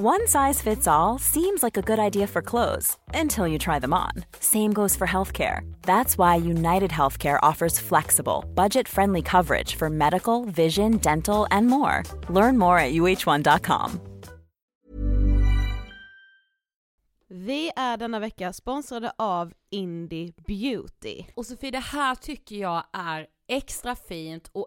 One size fits all seems like a good idea for clothes until you try them on. Same goes for healthcare. That's why United Healthcare offers flexible, budget friendly coverage for medical, vision, dental, and more. Learn more at uh1.com. Vi är denna vecka sponsrade av Indie Beauty. Och Sofie, det här tycker jag är extra fint och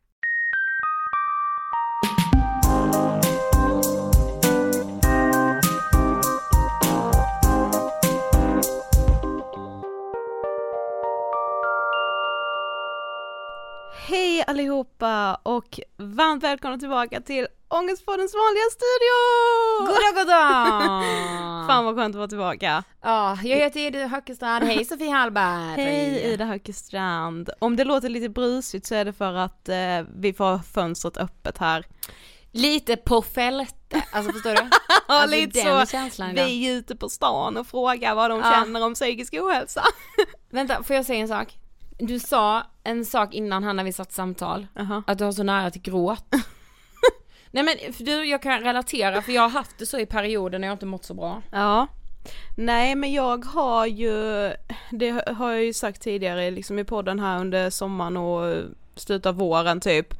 Hej allihopa och varmt välkomna tillbaka till Ångestpoddens vanliga studio! Goddag goddag! Fan vad skönt att vara tillbaka. Ja, jag heter Ida Höckestrand, hej Sofie Hallberg! Hej Ida Höckestrand. Om det låter lite brusigt så är det för att eh, vi får fönstret öppet här. Lite på fälte, alltså förstår du? Ja Alltså, lite den så, känslan vi är ute på stan och frågar vad de Ja. känner om psykisk ohälsa. Vänta, får jag säga en sak? Du sa en sak innan här när vi satt samtal, Jaha. att du har så nära till gråt. Nej men för du, jag kan relatera för jag har haft det så i perioder när jag inte mått så bra. Ja. Nej men jag har ju, det har jag ju sagt tidigare liksom i podden här under sommaren och slutet av våren typ,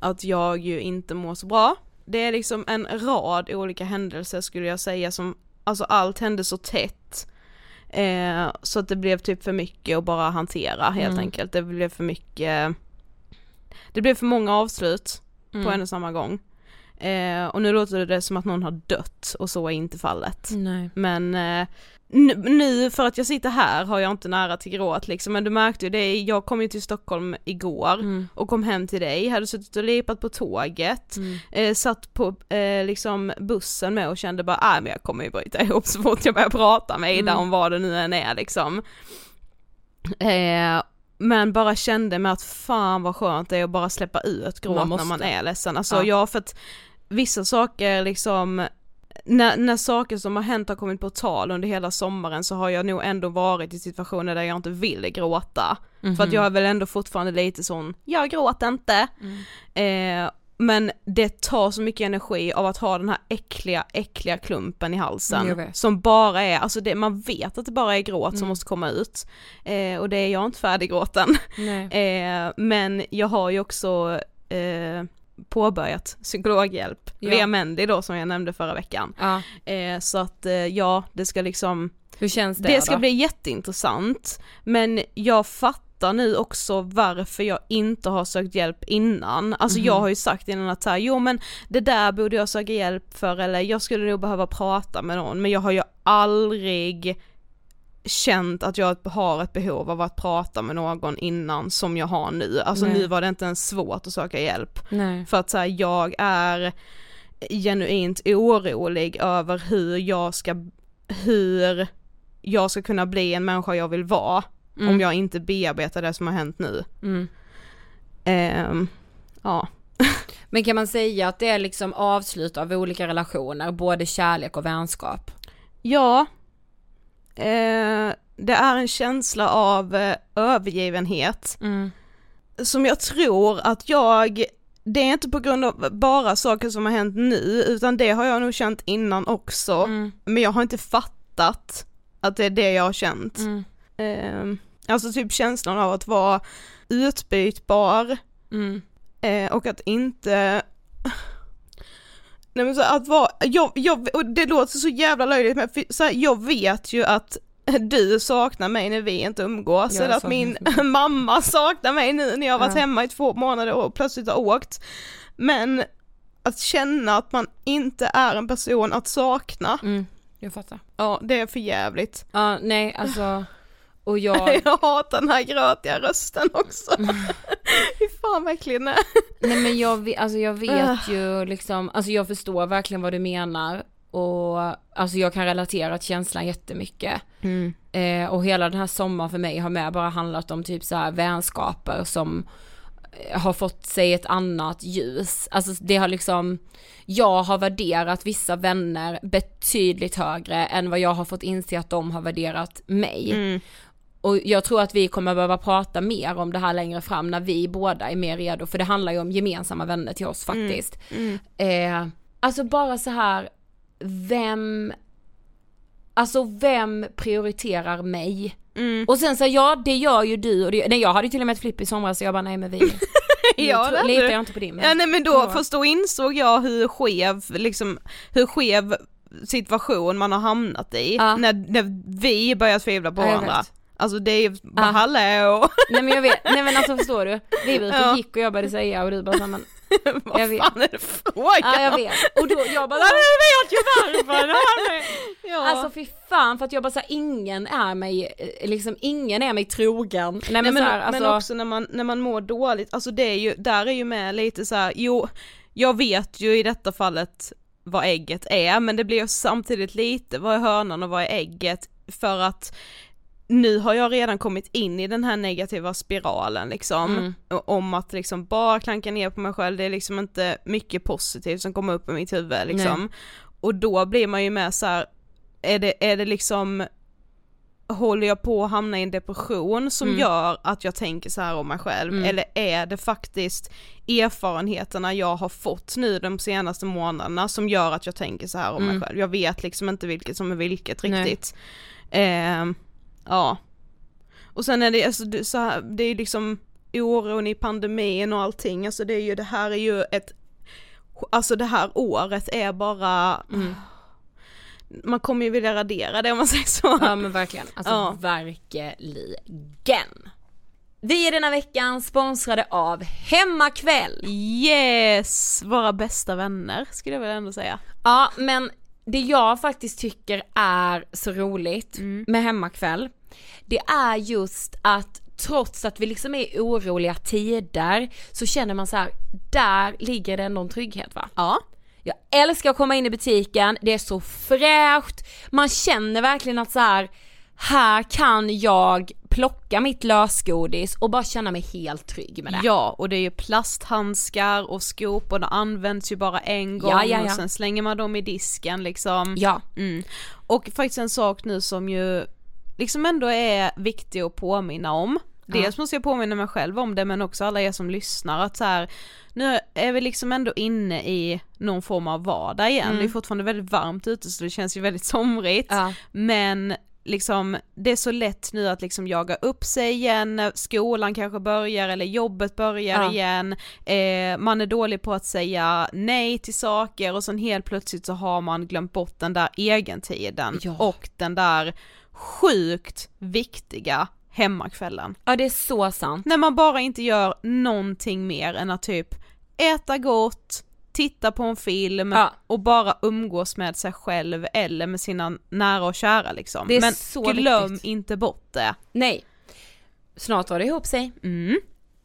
att jag ju inte mår så bra. Det är liksom en rad olika händelser skulle jag säga som, alltså allt hände så tätt. Eh, så att det blev typ för mycket att bara hantera helt Mm. enkelt. Det blev för mycket, det blev för många avslut Mm. på en och samma gång. Eh, och nu låter det som att någon har dött och så är inte fallet. Nej. Men eh, nu, för att jag sitter här har jag inte nära till gråt liksom, men du märkte ju det, jag kom ju till Stockholm igår Mm. och kom hem till dig, hade suttit och lipat på tåget, Mm. eh, satt på eh, liksom bussen med och kände bara, nej men jag kommer ju bryta ihop så fort jag börjar prata med Ida Mm. om vad det nu än är liksom. Eh, men bara kände med att fan vad skönt det är att bara släppa ut gråt Man när man är ledsen. Alltså Ja. ja för att vissa saker liksom när, när saker som har hänt har kommit på tal under hela sommaren så har jag nog ändå varit i situationer där jag inte vill gråta. Mhm. För att jag är väl ändå fortfarande lite sån, jag gråter inte. Mm. Eh, men det tar så mycket energi av att ha den här äckliga, äckliga klumpen i halsen. Som bara är, alltså det, man vet att det bara är gråt som Mm. måste komma ut. Eh, och det är jag inte färdiggråten. Eh, men jag har ju också eh, påbörjat psykologhjälp Ja. via Mendy då som jag nämnde förra veckan. Ja. Eh, så att eh, ja, det ska liksom, Hur känns det det ska då? bli jätteintressant. Men jag fattar nu också varför jag inte har sökt hjälp innan. Alltså Mhm. jag har ju sagt innan att här, jo men det där borde jag söka hjälp för eller jag skulle nog behöva prata med någon men jag har ju aldrig känt att jag har ett behov av att prata med någon innan som jag har nu. Alltså Nej. nu var det inte ens svårt att söka hjälp. Nej. För att så här, jag är genuint orolig över hur jag ska, hur jag ska kunna bli en människa jag vill vara Mm. om jag inte bearbetar det som har hänt nu. Mm. Ehm, ja. Men kan man säga att det är liksom avslut av olika relationer, både kärlek och vänskap? Ja, eh, det är en känsla av eh, övergivenhet Mm. som jag tror att jag, det är inte på grund av bara saker som har hänt nu utan det har jag nog känt innan också. Mm. Men jag har inte fattat att det är det jag har känt. Mm. Eh, alltså typ känslan av att vara utbytbar Mm. eh, och att inte Nej men så att vara, jag, jag, och det låter så jävla löjligt men för, så här, jag vet ju att du saknar mig när vi inte umgås, eller att min mamma saknar mig nu när jag varit Ja. hemma i två månader och plötsligt har åkt. Men att känna att man inte är en person att sakna, Mm. Jag fattar. ja det är för jävligt. Ja, nej alltså, och jag, Jag hatar den här grötiga rösten också. Fy fan är. nej men jag, alltså jag Ah. vet ju liksom, alltså jag förstår verkligen vad du menar och alltså jag kan relatera till känslan jättemycket. Eh, och hela den här sommaren för mig har med bara handlat om typ så här vänskaper som eh, har fått sig ett annat ljus. Alltså det har liksom, jag har värderat vissa vänner betydligt högre än vad jag har fått inse att de har värderat mig. Mm. Och jag tror att vi kommer behöva prata mer om det här längre fram när vi båda är mer redo, för det handlar ju om gemensamma vänner till oss faktiskt. Mm. Eh, alltså bara så här, vem, alltså vem prioriterar mig? Mm. Och sen så ja, det gör ju du och det, nej jag hade till och med ett flipp i somras så jag bara nej men vi, Ja, litar jag inte på din. Ja nej men då, först då insåg jag hur skev, liksom, hur skev situation man har hamnat i Ja. när, när vi börjar tvivla på Ja, varandra. vet. Alltså det är ju bara hallå, Nej men jag vet, nej men alltså förstår du? Vi var ute och gick och jag började säga och du bara men vad Jag vet. fan är det frågan Ja jag vet, och då jag bara nu vet jag varför. Ja. Alltså fy fan för att jag bara såhär, ingen är mig, eh, liksom ingen är mig trogen. Nej men, Nej, men, här, alltså, men också när man, när man mår dåligt, alltså det är ju, där är ju med lite så här, jo, jag vet ju i detta fallet vad ägget är, men det blir ju samtidigt lite, vad är hönan och vad är ägget? För att nu har jag redan kommit in i den här negativa spiralen liksom, Mm. om att liksom bara klanka ner på mig själv, det är liksom inte mycket positivt som kommer upp i mitt huvud liksom. Och då blir man ju med så här, är det, är det liksom håller jag på att hamna i en depression som Mm. gör att jag tänker så här om mig själv Mm. eller är det faktiskt erfarenheterna jag har fått nu de senaste månaderna som gör att jag tänker så här om Mm. mig själv. Jag vet liksom inte vilket som är vilket Nej. riktigt. Ehm, ja. Och sen är det, alltså, det, så här, det är ju liksom oron i pandemin och allting, alltså det är ju, det här är ju ett, alltså det här året är bara, Mm. man kommer ju vilja radera det om man säger så. Ja men verkligen, alltså Ja. verkligen. Vi är denna veckan sponsrade av Hemmakväll. Yes, våra bästa vänner skulle jag väl ändå säga. Ja men det jag faktiskt tycker är så roligt Mm. med Hemmakväll, det är just att trots att vi liksom är i oroliga tider så känner man så här, där ligger det ändå en trygghet va? Ja. Jag älskar att komma in i butiken, det är så fräscht, man känner verkligen att så här, här kan jag plocka mitt lösgodis och bara känna mig helt trygg med det. Ja, och det är ju plasthandskar och skop och de används ju bara en gång Ja, ja, ja. och sen slänger man dem i disken liksom. Ja. Mm. Och faktiskt en sak nu som ju liksom ändå är viktig att påminna om. Dels måste jag påminna mig själv om det men också alla er som lyssnar att så här, nu är vi liksom ändå inne i någon form av vardag igen. Det är fortfarande väldigt varmt ute så det känns ju väldigt somrigt. Men liksom det är så lätt nu att liksom jaga upp sig igen, skolan kanske börjar eller jobbet börjar Ja. igen, eh, man är dålig på att säga nej till saker och sen helt plötsligt så har man glömt bort den där egentiden Ja. och den där sjukt viktiga hemmakvällen. ja det är så sant. När man bara inte gör någonting mer än att typ äta gott, titta på en film Ja. och bara umgås med sig själv eller med sina nära och kära liksom. Det är Men så glöm viktigt. inte bort det. Nej. Snart drar det ihop sig. Mm.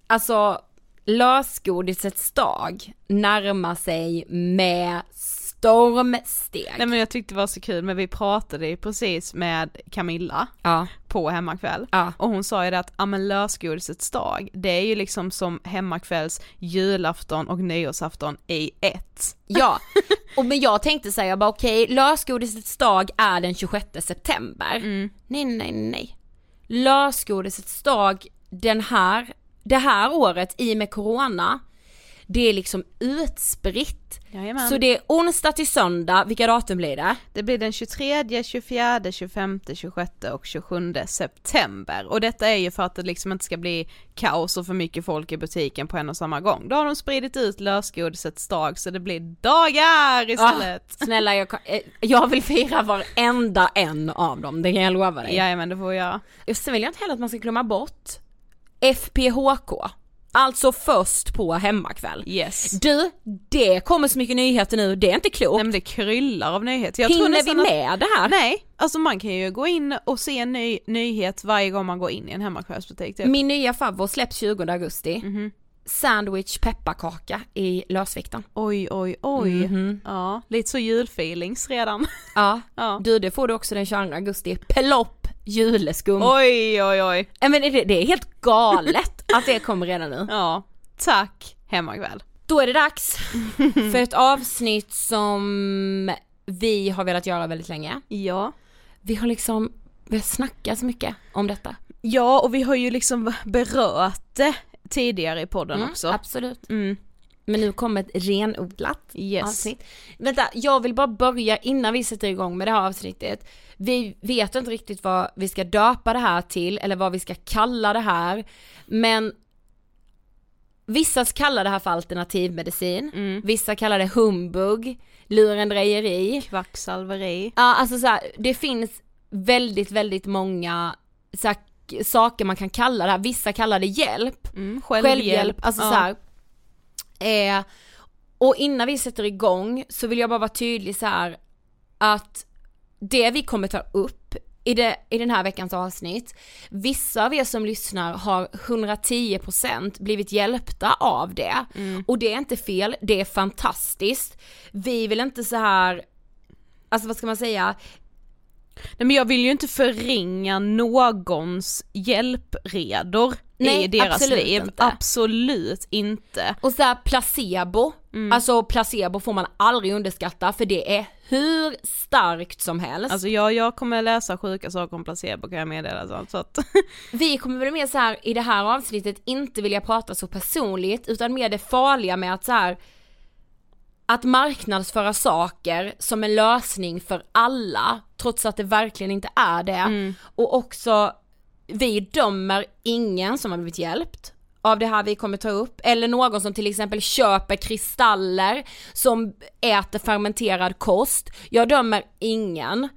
Alltså lösgodisets dag närmar sig med stormsteg. Nej men jag tyckte det var så kul men vi pratade ju precis med Camilla Ja, på hemmakväll ja. och hon sa ju det att ja men lösgodisets dag det är ju liksom som hemmakvälls julafton och nyårsafton i ett. Ja, och men jag tänkte säga bara okej, lösgodisets dag är den 26 september. Mm. Nej, nej, nej. Lösgodisets dag den här, det här året i och med corona, det är liksom utspritt. Jajamän. Så det är onsdag till söndag, vilka datum blir det? Det blir den 23, 24, 25, 26 och 27 september och detta är ju för att det liksom inte ska bli kaos och för mycket folk i butiken på en och samma gång. Då har de spridit ut lösgodisets dag så det blir dagar istället. Snälla jag, kan- eh, jag vill fira varenda en av dem, det kan jag lova dig. Jajamän det får göra. Sen vill jag inte heller att man ska glömma bort FPHK. Alltså först på hemmakväll. Yes. Du, det kommer så mycket nyheter nu, det är inte klokt. Nej men det kryllar av nyheter. Jag Hinner vi nästan att- med det här? Nej, alltså man kan ju gå in och se en ny nyhet varje gång man går in i en hemmakvällsbutik typ. Min nya favorit släpps 20 augusti. Mhm. Sandwich pepparkaka i lösvikten. Oj oj oj. Mhm. Ja, lite så julfeelings redan. Ja. ja. Du, det får du också den 22 augusti. Plopp juleskum. Oj oj oj. Men det, det är helt galet att det kommer redan nu. Ja, tack hemmakväll. Då är det dags för ett avsnitt som vi har velat göra väldigt länge. Ja. Vi har liksom, vi har snackat så mycket om detta. Ja och vi har ju liksom berört det tidigare i podden Mm, också. Absolut. Mm. Men nu kommer ett renodlat Yes. avsnitt. Vänta, jag vill bara börja innan vi sätter igång med det här avsnittet. Vi vet inte riktigt vad vi ska döpa det här till eller vad vi ska kalla det här. Men vissa kallar det här för alternativmedicin, Mm. vissa kallar det humbug, lurendrejeri. Kvacksalveri. Ja alltså så här, det finns väldigt, väldigt många så här, saker man kan kalla det här, vissa kallar det hjälp. Mm. Självhjälp, alltså Ja. så här. Eh, och innan vi sätter igång så vill jag bara vara tydlig så här att det vi kommer ta upp i, det, i den här veckans avsnitt, vissa av er som lyssnar har 110% blivit hjälpta av det. Och det är inte fel, det är fantastiskt. Vi vill inte så här alltså vad ska man säga, Nej men jag vill ju inte förringa någons hjälpredor Nej, i deras absolut liv. inte. Absolut inte. Och så här placebo, Mm. alltså placebo får man aldrig underskatta för det är hur starkt som helst. Alltså jag, jag kommer läsa sjuka saker om placebo kan jag meddela så, så att Vi kommer väl mer så här i det här avsnittet inte vilja prata så personligt utan mer det farliga med att så här att marknadsföra saker som en lösning för alla trots att det verkligen inte är det. Och också, vi dömer ingen som har blivit hjälpt av det här vi kommer ta upp, eller någon som till exempel köper kristaller som äter fermenterad kost. Jag dömer ingen.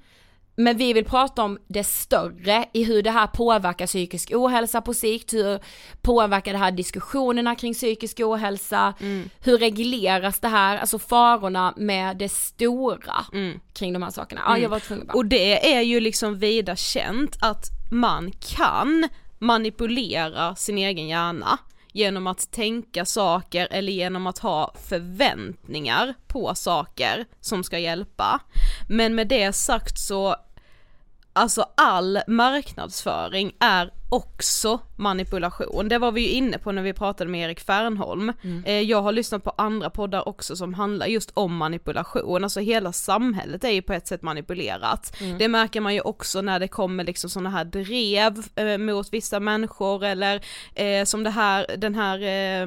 Men vi vill prata om det större i hur det här påverkar psykisk ohälsa på sikt, hur påverkar det här diskussionerna kring psykisk ohälsa, hur regleras det här, alltså farorna med det stora kring de här sakerna. Ja, jag var tvungen bara. Och det är ju liksom vida känt att man kan manipulera sin egen hjärna genom att tänka saker eller genom att ha förväntningar på saker som ska hjälpa. Men med det sagt så, alltså all marknadsföring är också manipulation. Det var vi ju inne på när vi pratade med Erik Fernholm. Eh, jag har lyssnat på andra poddar också som handlar just om manipulation, alltså hela samhället är ju på ett sätt manipulerat. Det märker man ju också när det kommer liksom sådana här drev eh, mot vissa människor eller eh, som det här, den här eh,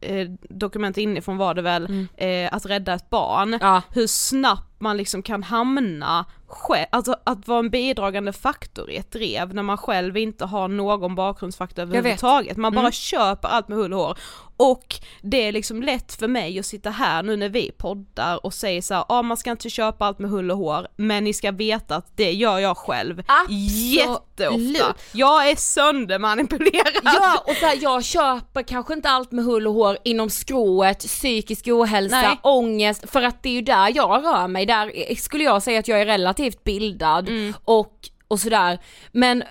eh, dokument inifrån var det väl, eh, att rädda ett barn, Ja. hur snabbt man liksom kan hamna själv, alltså att vara en bidragande faktor i ett drev när man själv inte har någon bakgrundsfaktor överhuvudtaget, man bara Mm. köper allt med hull och hår. Och det är liksom lätt för mig att sitta här nu när vi poddar och säger så här, ja man ska inte köpa allt med hull och hår, men ni ska veta att det gör jag själv jätteofta. Absolut. Jag är söndermanipulerad. Ja och så här, jag köper kanske inte allt med hull och hår inom skrået, psykisk ohälsa, Nej. ångest, för att det är ju där jag rör mig, där skulle jag säga att jag är relativt bildad Mm. och, och sådär. Men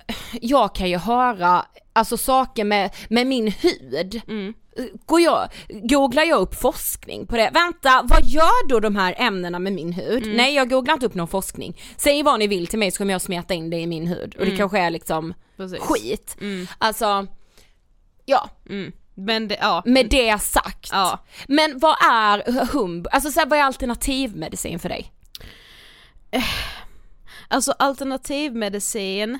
jag kan ju höra, alltså saker med, med min hud. Mm. Går jag, googlar jag upp forskning på det? Vänta, vad gör då de här ämnena med min hud? Mm. Nej jag googlar inte upp någon forskning. Säg vad ni vill till mig så kommer jag smeta in det i min hud och det kanske är liksom Precis. skit. Mm. Alltså, ja, Mm. Men det, ja. med det sagt. Ja. Men vad är humb, alltså så här, vad är alternativmedicin för dig? Alltså alternativmedicin,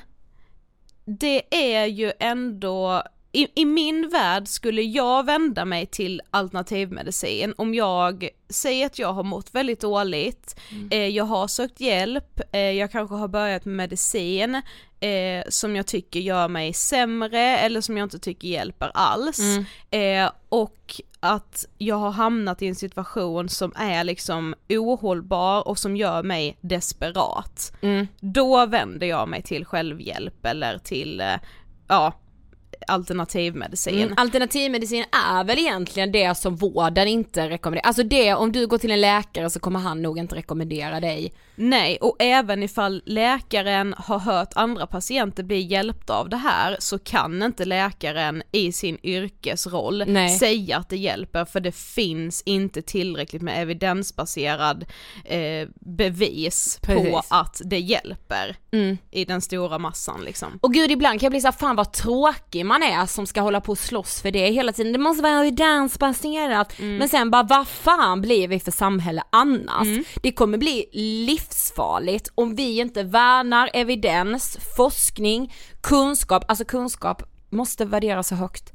det är ju ändå, i, i min värld skulle jag vända mig till alternativmedicin om jag säger att jag har mått väldigt dåligt, eh, jag har sökt hjälp, eh, jag kanske har börjat med medicin eh, som jag tycker gör mig sämre eller som jag inte tycker hjälper alls. Eh, och att jag har hamnat i en situation som är liksom ohållbar och som gör mig desperat. Då vänder jag mig till självhjälp eller till, eh, ja, alternativmedicin. Mm. Alternativmedicin är väl egentligen det som vården inte rekommenderar, alltså det om du går till en läkare så kommer han nog inte rekommendera dig. Nej, och även ifall läkaren har hört andra patienter bli hjälpta av det här så kan inte läkaren i sin yrkesroll Nej. säga att det hjälper för det finns inte tillräckligt med evidensbaserad eh, bevis på Precis. att det hjälper Mm. i den stora massan liksom. Och gud ibland kan jag bli så här, fan vad tråkig man är som ska hålla på och slåss för det hela tiden. Det måste vara evidensbaserat. Men sen bara vad fan blir vi för samhälle annars? Det kommer bli livsfarligt om vi inte värnar evidens, forskning, kunskap, alltså kunskap måste värderas så högt.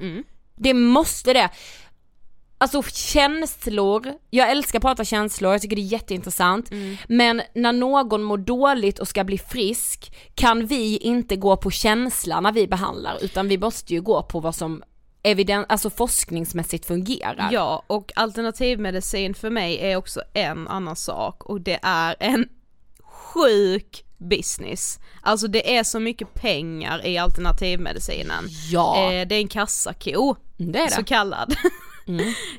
Det måste det. Alltså känslor, jag älskar att prata känslor, jag tycker det är jätteintressant. Men när någon mår dåligt och ska bli frisk kan vi inte gå på känsla när vi behandlar utan vi måste ju gå på vad som evidens, alltså forskningsmässigt fungerar. Ja, och alternativmedicin för mig är också en annan sak och det är en sjuk business. Alltså det är så mycket pengar i alternativmedicinen. Ja. Eh, det är en kassako, Mm, det är det. så kallad.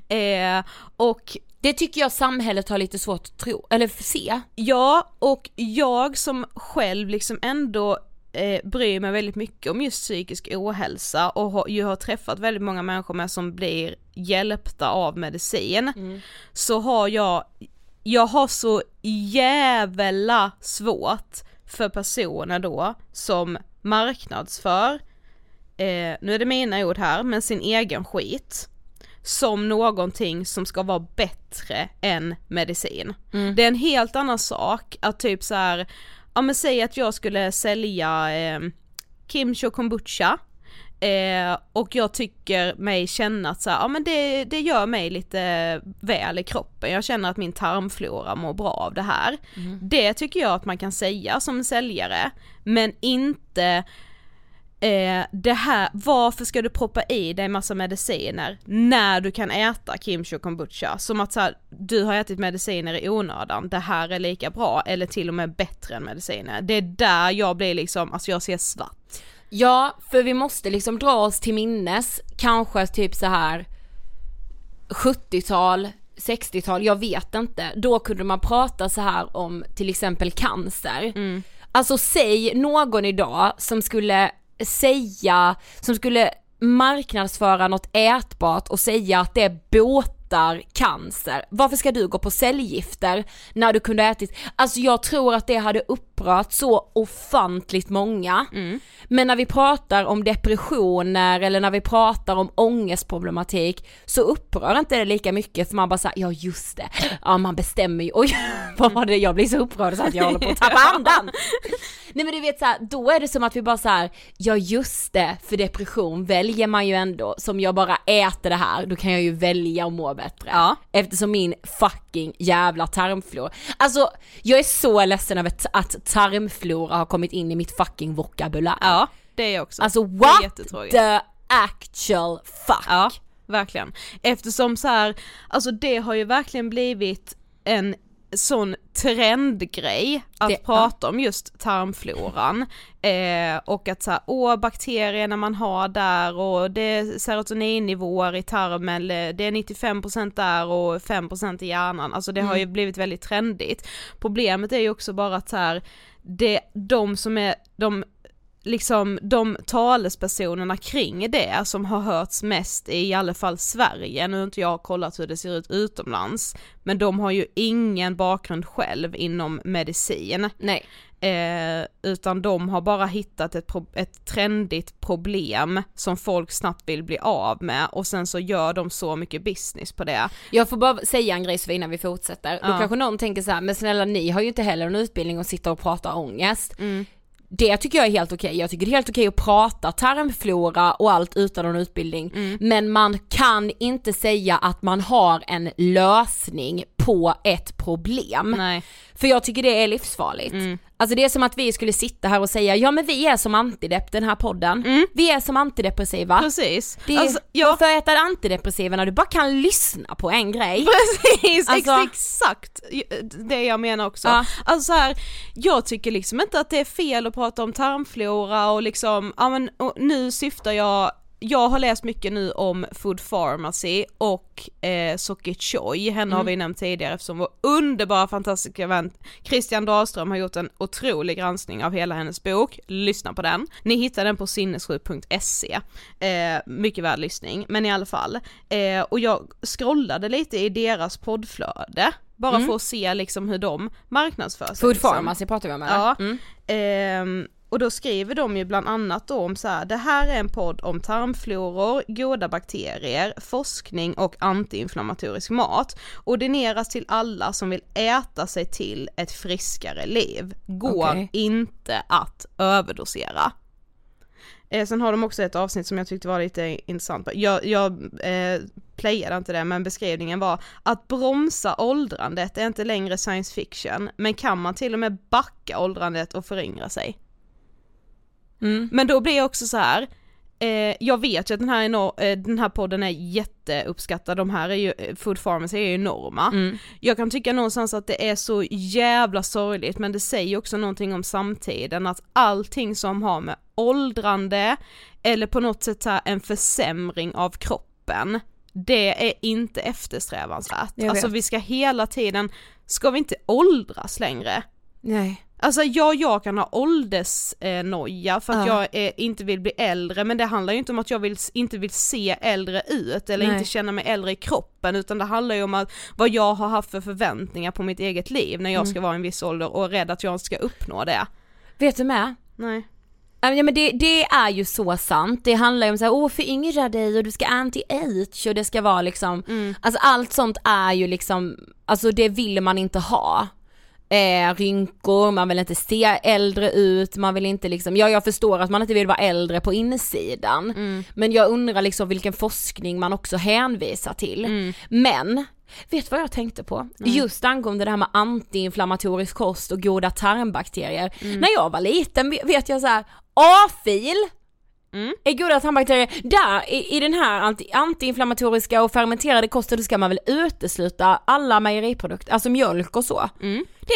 eh, och Det tycker jag samhället har lite svårt att tro, eller se. Ja, och jag som själv liksom ändå eh, bryr mig väldigt mycket om just psykisk ohälsa och har, ju har träffat väldigt många människor med som blir hjälpta av medicin, så har jag, jag har så jävla svårt för personer då som marknadsför, eh, nu är det mina ord här, men sin egen skit som någonting som ska vara bättre än medicin. Det är en helt annan sak att typ så här, ja men säg att jag skulle sälja eh, kimchi och kombucha eh, och jag tycker mig känna att så här, ja men det, det gör mig lite väl i kroppen, jag känner att min tarmflora mår bra av det här. Det tycker jag att man kan säga som säljare, men inte eh, det här, varför ska du proppa i dig massa mediciner när du kan äta kimchi och kombucha? Som att så här, du har ätit mediciner i onödan, det här är lika bra eller till och med bättre än mediciner. Det är där jag blir liksom, alltså jag ser svart. Ja, för vi måste liksom dra oss till minnes, kanske typ så här 70-tal, 60-tal, jag vet inte. Då kunde man prata så här om till exempel cancer. Alltså säg någon idag som skulle säga, som skulle marknadsföra något ätbart och säga att det botar cancer. Varför ska du gå på cellgifter när du kunde ätit, alltså jag tror att det hade upprört så ofantligt många. Men när vi pratar om depressioner eller när vi pratar om ångestproblematik så upprör inte det lika mycket för man bara säger ja just det, ja man bestämmer ju, oj vad var det, jag blir så upprörd så att jag håller på att tappa andan. Nej men du vet såhär, då är det som att vi bara såhär, ja just det, för depression väljer man ju ändå, som jag bara äter det här, då kan jag ju välja att må bättre. Ja. Eftersom min fucking jävla tarmflora, alltså jag är så ledsen över att tarmflora har kommit in i mitt fucking vokabulär. Ja, det är jag också. Alltså what the actual fuck. Ja, verkligen. Eftersom så här, alltså det har ju verkligen blivit en sån trendgrej att Det- prata om just tarmfloran. Eh, och att såhär, åh bakterierna man har där och det är serotoninnivåer i tarmen, eller det är 95% där och 5% i hjärnan, alltså det har ju blivit väldigt trendigt. Problemet är ju också bara att så här, det, de som är de liksom de talespersonerna kring det som har hörts mest i i alla fall Sverige, nu har inte jag kollat hur det ser ut utomlands, men de har ju ingen bakgrund själv inom medicin, Nej. eh, utan de har bara hittat ett, ett trendigt problem som folk snabbt vill bli av med och sen så gör de så mycket business på det. Jag får bara säga en grej så innan vi fortsätter. Då Ja. kanske någon tänker så här, men snälla ni har ju inte heller en utbildning och sitta och prata ångest. Mm. Det tycker jag är helt okej. Jag tycker det är helt okej att prata tarmflora och allt utan någon utbildning. Mm. Men man kan inte säga att man har en lösning på ett problem. Nej. För jag tycker det är livsfarligt. Alltså det är som att vi skulle sitta här och säga, ja men vi är som antidepp den här podden. Vi är som antidepressiva. Precis. Det är, Alltså, ja, Varför äter antidepressiva när du bara kan lyssna på en grej? Precis, Alltså- ex- exakt det jag menar också. Ja. Alltså så här, jag tycker liksom inte att det är fel att prata om tarmflora och liksom, ja men nu syftar jag jag har läst mycket nu om Food Pharmacy och eh, Soki Choi, henne har vi nämnt tidigare eftersom vår underbara fantastiska vän Christian Dahlström har gjort en otrolig granskning av hela hennes bok, lyssna på den. Ni hittar den på sinnessjuk.se, eh, mycket värd lyssning, men i alla fall. Eh, och jag scrollade lite i deras poddflöde, bara för att se liksom hur de marknadsför sig. Food liksom. Pharmacy pratar vi om eller? Ja. Mm. Ehm, och då skriver de ju bland annat då om så här, det här är en podd om tarmfloror, goda bakterier, forskning och antiinflammatorisk mat. Ordineras till alla som vill äta sig till ett friskare liv. Går Okej. inte att överdosera. Eh, sen har de också ett avsnitt som jag tyckte var lite intressant. Jag, jag eh, playade inte det men beskrivningen var att bromsa åldrandet är inte längre science fiction men kan man till och med backa åldrandet och föryngra sig. Mm. Men då blir jag också så här. eh, jag vet ju att den här, enor- eh, den här podden är jätteuppskattad, de här är ju, eh, Food Pharmacy är ju enorma. Mm. Jag kan tycka någonstans att det är så jävla sorgligt men det säger också någonting om samtiden att allting som har med åldrande eller på något sätt så en försämring av kroppen det är inte eftersträvansvärt. Alltså vi ska hela tiden, ska vi inte åldras längre? Nej. Alltså ja, jag kan ha åldersnoja för att Ja. jag eh, inte vill bli äldre men det handlar ju inte om att jag vill, inte vill se äldre ut eller Nej. inte känna mig äldre i kroppen utan det handlar ju om att, vad jag har haft för förväntningar på mitt eget liv när jag Mm. ska vara i en viss ålder och är rädd att jag inte ska uppnå det. Vet du med? Nej. Ja men det, det är ju så sant, det handlar ju om såhär, åh föryngra dig och du ska anti-age och det ska vara liksom, alltså allt sånt är ju liksom, alltså det vill man inte ha. Eh, rynkor, man vill inte se äldre ut, man vill inte liksom, ja jag förstår att man inte vill vara äldre på insidan, men jag undrar liksom vilken forskning man också hänvisar till. Men, vet du vad jag tänkte på? Just angående det här med antiinflammatorisk kost och goda tarmbakterier. När jag var liten vet jag så här, A-fil är goda tarmbakterier, där i, i den här anti, antiinflammatoriska och fermenterade kosten då ska man väl utesluta alla mejeriprodukter, alltså mjölk och så.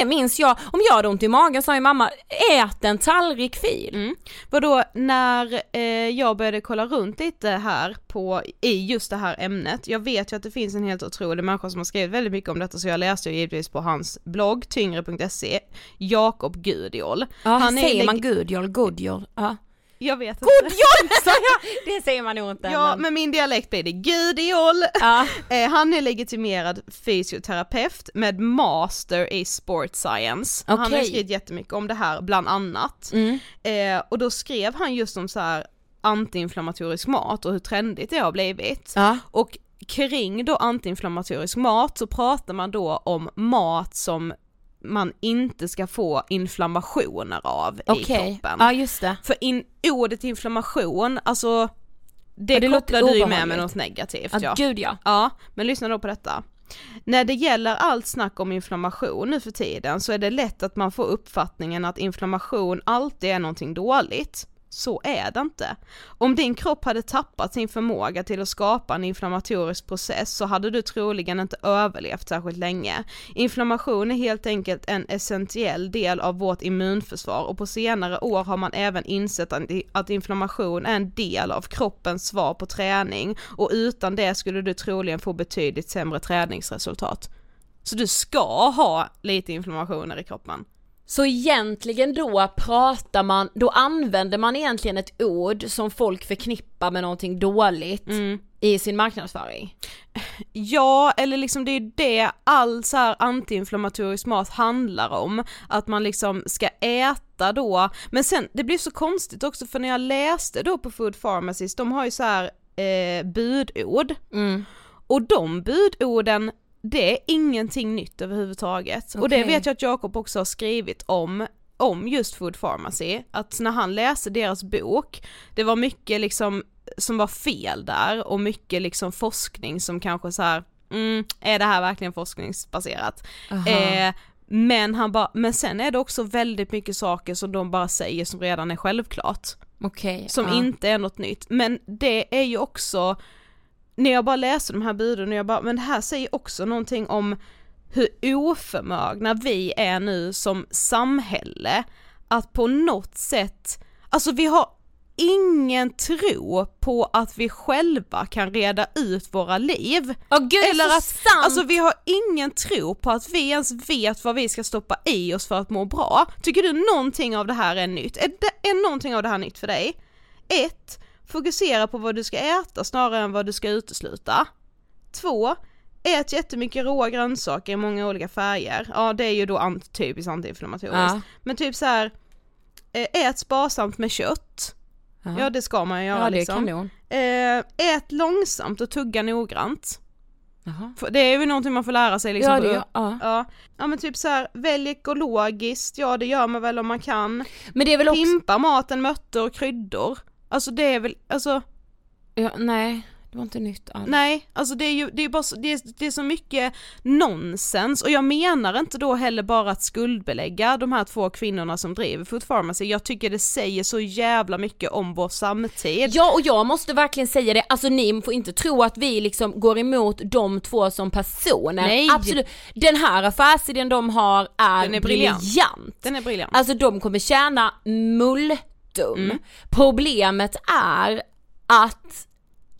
Det minns jag, om jag hade ont i magen sa ju mamma, ät en tallrik fil. Vadå, när eh, jag började kolla runt lite här på, i just det här ämnet, jag vet ju att det finns en helt otrolig människa som har skrivit väldigt mycket om detta så jag läste ju givetvis på hans blogg, tyngre.se, Jakob Gudiol. Ja, Han är säger leg- man goodjol, goodjol? Ja. Jag vet inte. Goodjol sa jag! Det säger man nog inte. Ja, men- med min dialekt blir det Gudiol. Ja. Eh, han är legitimerad fysioterapeut med master i sport science. Han har skrivit jättemycket om det här bland annat. Mm. Eh, och då skrev han just om så här antiinflammatorisk mat och hur trendigt det har blivit. Ja. Och kring då antiinflammatorisk mat så pratar man då om mat som man inte ska få inflammationer av i Okej, kroppen. ja just det. För in, ordet inflammation, alltså det, Ja, det kopplar du ju med med något negativt Ja, ja. gud ja. Ja, men lyssna då på detta. När det gäller allt snack om inflammation nu för tiden så är det lätt att man får uppfattningen att inflammation alltid är någonting dåligt. Så är det inte. Om din kropp hade tappat sin förmåga till att skapa en inflammatorisk process så hade du troligen inte överlevt särskilt länge. Inflammation är helt enkelt en essentiell del av vårt immunförsvar och på senare år har man även insett att- inflammation är en del av kroppens svar på träning och utan det skulle du troligen få betydligt sämre träningsresultat. Så du ska ha lite inflammationer i kroppen. Så egentligen då pratar man, då använder man egentligen ett ord som folk förknippar med någonting dåligt i sin marknadsföring. Ja, eller liksom det är det all så här antiinflammatorisk mat handlar om, att man liksom ska äta då, men sen det blir så konstigt också för när jag läste då på Food Pharmacist, de har ju så här eh, budord, och de budorden det är ingenting nytt överhuvudtaget. Och det vet jag att Jakob också har skrivit om, om just Food Pharmacy, att när han läste deras bok, det var mycket liksom som var fel där och mycket liksom forskning som kanske så här, mm, är det här verkligen forskningsbaserat? Eh, men han bara, men sen är det också väldigt mycket saker som de bara säger som redan är självklart Okej. som ja. inte är något nytt. Men det är ju också, när jag bara läser de här buden och jag bara, men det här säger också någonting om hur oförmögna vi är nu som samhälle att på något sätt, alltså vi har ingen tro på att vi själva kan reda ut våra liv. Åh gud det Eller att, sant! alltså vi har ingen tro på att vi ens vet vad vi ska stoppa i oss för att må bra. Tycker du någonting av det här är nytt? Är, det, är någonting av det här nytt för dig? 1. Fokusera på vad du ska äta snarare än vad du ska utesluta. 2. Ät jättemycket råa grönsaker i många olika färger. Ja det är ju då ant- typiskt antiinflammatoriskt. Ja. Men typ så här. eh, ät sparsamt med kött. Ja det ska man ju göra ja det är liksom. kanon. Eh, ät långsamt och tugga noggrant. För det är ju någonting man får lära sig liksom. Ja, det, ja. ja. ja men typ så här, välj ekologiskt, ja det gör man väl om man kan. Men det är väl också, Pimpa maten med örter och kryddor. Alltså det är väl, alltså ja, nej, Det var inte nytt alls. Nej, alltså det är ju det är bara så, det är, det är så mycket nonsens och jag menar inte då heller bara att skuldbelägga de här två kvinnorna som driver Food Pharmacy, jag tycker det säger så jävla mycket om vår samtid. Ja och jag måste verkligen säga det, alltså ni får inte tro att vi liksom går emot de två som personer. Nej. Absolut. Den här affärsidén de har är, Den är briljant. briljant. Den är briljant. Alltså de kommer tjäna multum. Mm. Problemet är att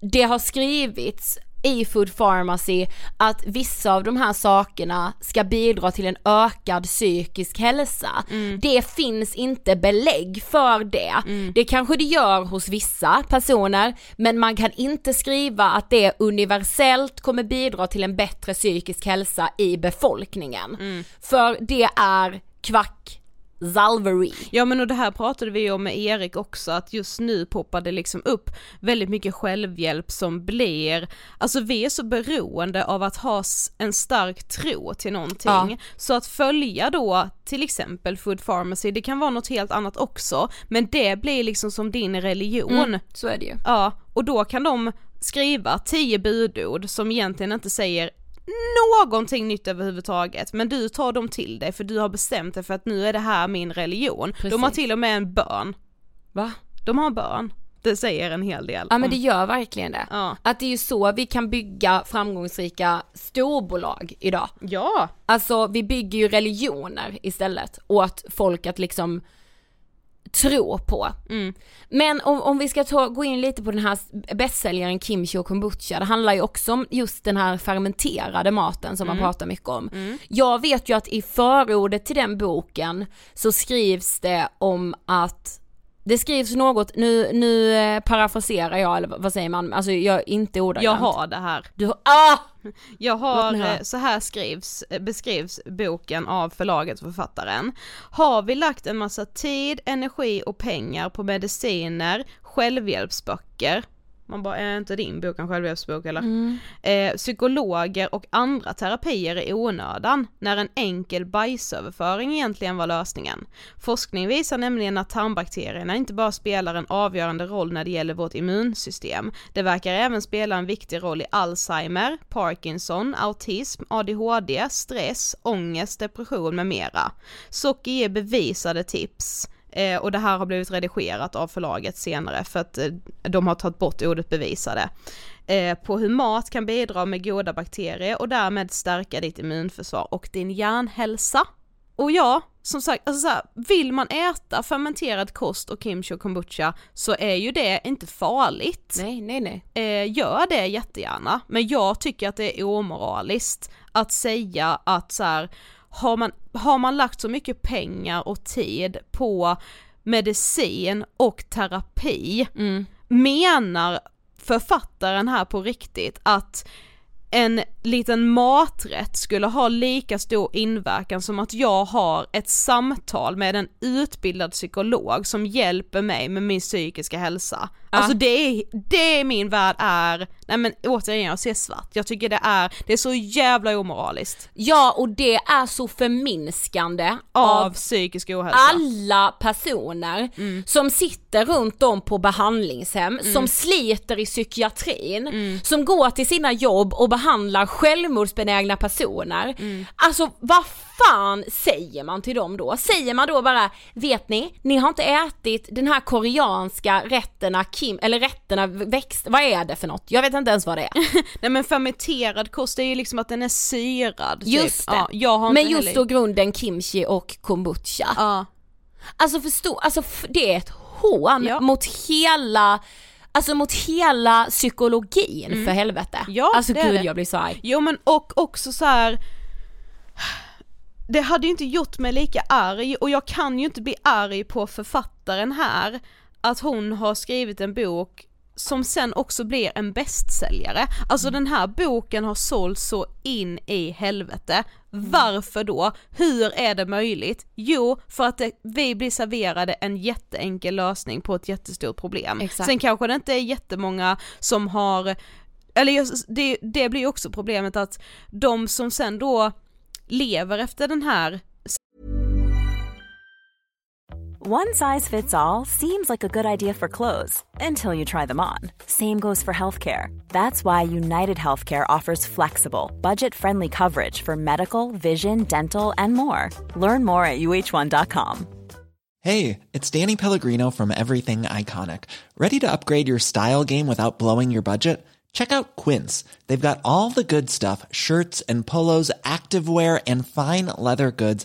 det har skrivits i Food Pharmacy att vissa av de här sakerna ska bidra till en ökad psykisk hälsa. Mm. Det finns inte belägg för det. Det kanske det gör hos vissa personer men man kan inte skriva att det universellt kommer bidra till en bättre psykisk hälsa i befolkningen. Mm. För det är kvack Zalvery. Ja men och det här pratade vi om med Erik också, att just nu poppar det liksom upp väldigt mycket självhjälp som blir, alltså vi är så beroende av att ha en stark tro till någonting, Ja. så att följa då till exempel Food Pharmacy, det kan vara något helt annat också, men det blir liksom som din religion. Mm, så är det ju. Ja, och då kan de skriva tio budord som egentligen inte säger någonting nytt överhuvudtaget men du tar dem till dig för du har bestämt dig för att nu är det här min religion. De har Precis. till och med en bön. Va? De har en bön. Det säger en hel del. Ja men det gör verkligen det. Ja. Att det är ju så vi kan bygga framgångsrika storbolag idag. Ja, Alltså vi bygger ju religioner istället åt folk att liksom tro på. Mm. Men om, om vi ska ta, gå in lite på den här bästsäljaren kimchi och kombucha, det handlar ju också om just den här fermenterade maten som man pratar mycket om. Jag vet ju att i förordet till den boken så skrivs det om att det skrivs något, nu, nu eh, parafraserar jag eller vad säger man, alltså jag är inte jag ordagrant. har det här. Du har, ah! Jag har, eh, så här skrivs, eh, beskrivs boken av förlaget och författaren. Har vi lagt en massa tid, energi och pengar på mediciner, självhjälpsböcker, man bara, är inte din bok en självhjälpsbok eller? Eh, psykologer och andra terapier i onödan, när en enkel bajsöverföring egentligen var lösningen. Forskning visar nämligen att tarmbakterierna inte bara spelar en avgörande roll när det gäller vårt immunsystem, det verkar även spela en viktig roll i Alzheimer, Parkinson, autism, ADHD, stress, ångest, depression med mera. Socker ger bevisade tips Eh, och det här har blivit redigerat av förlaget senare för att eh, de har tagit bort ordet bevisade. Eh, på hur mat kan bidra med goda bakterier och därmed stärka ditt immunförsvar och din hjärnhälsa. Och ja, som sagt, alltså så här, vill man äta fermenterad kost och kimchi och kombucha så är ju det inte farligt. Nej, nej, nej. Eh, gör det jättegärna, men jag tycker att det är omoraliskt att säga att så här, har man, har man lagt så mycket pengar och tid på medicin och terapi, menar författaren här på riktigt att en liten maträtt skulle ha lika stor inverkan som att jag har ett samtal med en utbildad psykolog som hjälper mig med min psykiska hälsa. Alltså det är, det är min värld är, nej men återigen jag ser svart, jag tycker det är, det är så jävla omoraliskt. Ja, och det är så förminskande Av, av psykisk ohälsa. alla personer som sitter runt om på behandlingshem, som sliter i psykiatrin, som går till sina jobb och behandlar självmordsbenägna personer. Alltså vad fan säger man till dem då? Säger man då bara, vet ni, ni har inte ätit den här koreanska rätterna kim, eller rätterna växt, vad är det för något? Jag vet inte ens vad det är. Nej men fermenterad kost är ju liksom att den är syrad. typ. Just det. Ja, jag har Men just då grunden kimchi och kombucha. Ja. Alltså förstå, alltså det är ett hån Ja. mot hela Alltså mot hela psykologin för helvete. Mm. Ja, alltså det är gud det. jag blir så arg. Jo men och också så här. Det hade ju inte gjort mig lika arg och jag kan ju inte bli arg på författaren här att hon har skrivit en bok som sen också blir en bästsäljare. Alltså den här boken har sålt så in i helvete. Varför då? Hur är det möjligt? Jo, för att det, vi blir serverade en jätteenkel lösning på ett jättestort problem. Exakt. Sen kanske det inte är jättemånga som har eller det, det blir ju också problemet att de som sen då lever efter den här One size fits all seems like a good idea for clothes until you try them on. Same goes for healthcare. That's why United Healthcare offers flexible, budget friendly coverage for medical, vision, dental, and more. Learn more at uh1.com. Hey, it's Danny Pellegrino from Everything Iconic. Ready to upgrade your style game without blowing your budget? Check out Quince. They've got all the good stuff shirts and polos, activewear, and fine leather goods,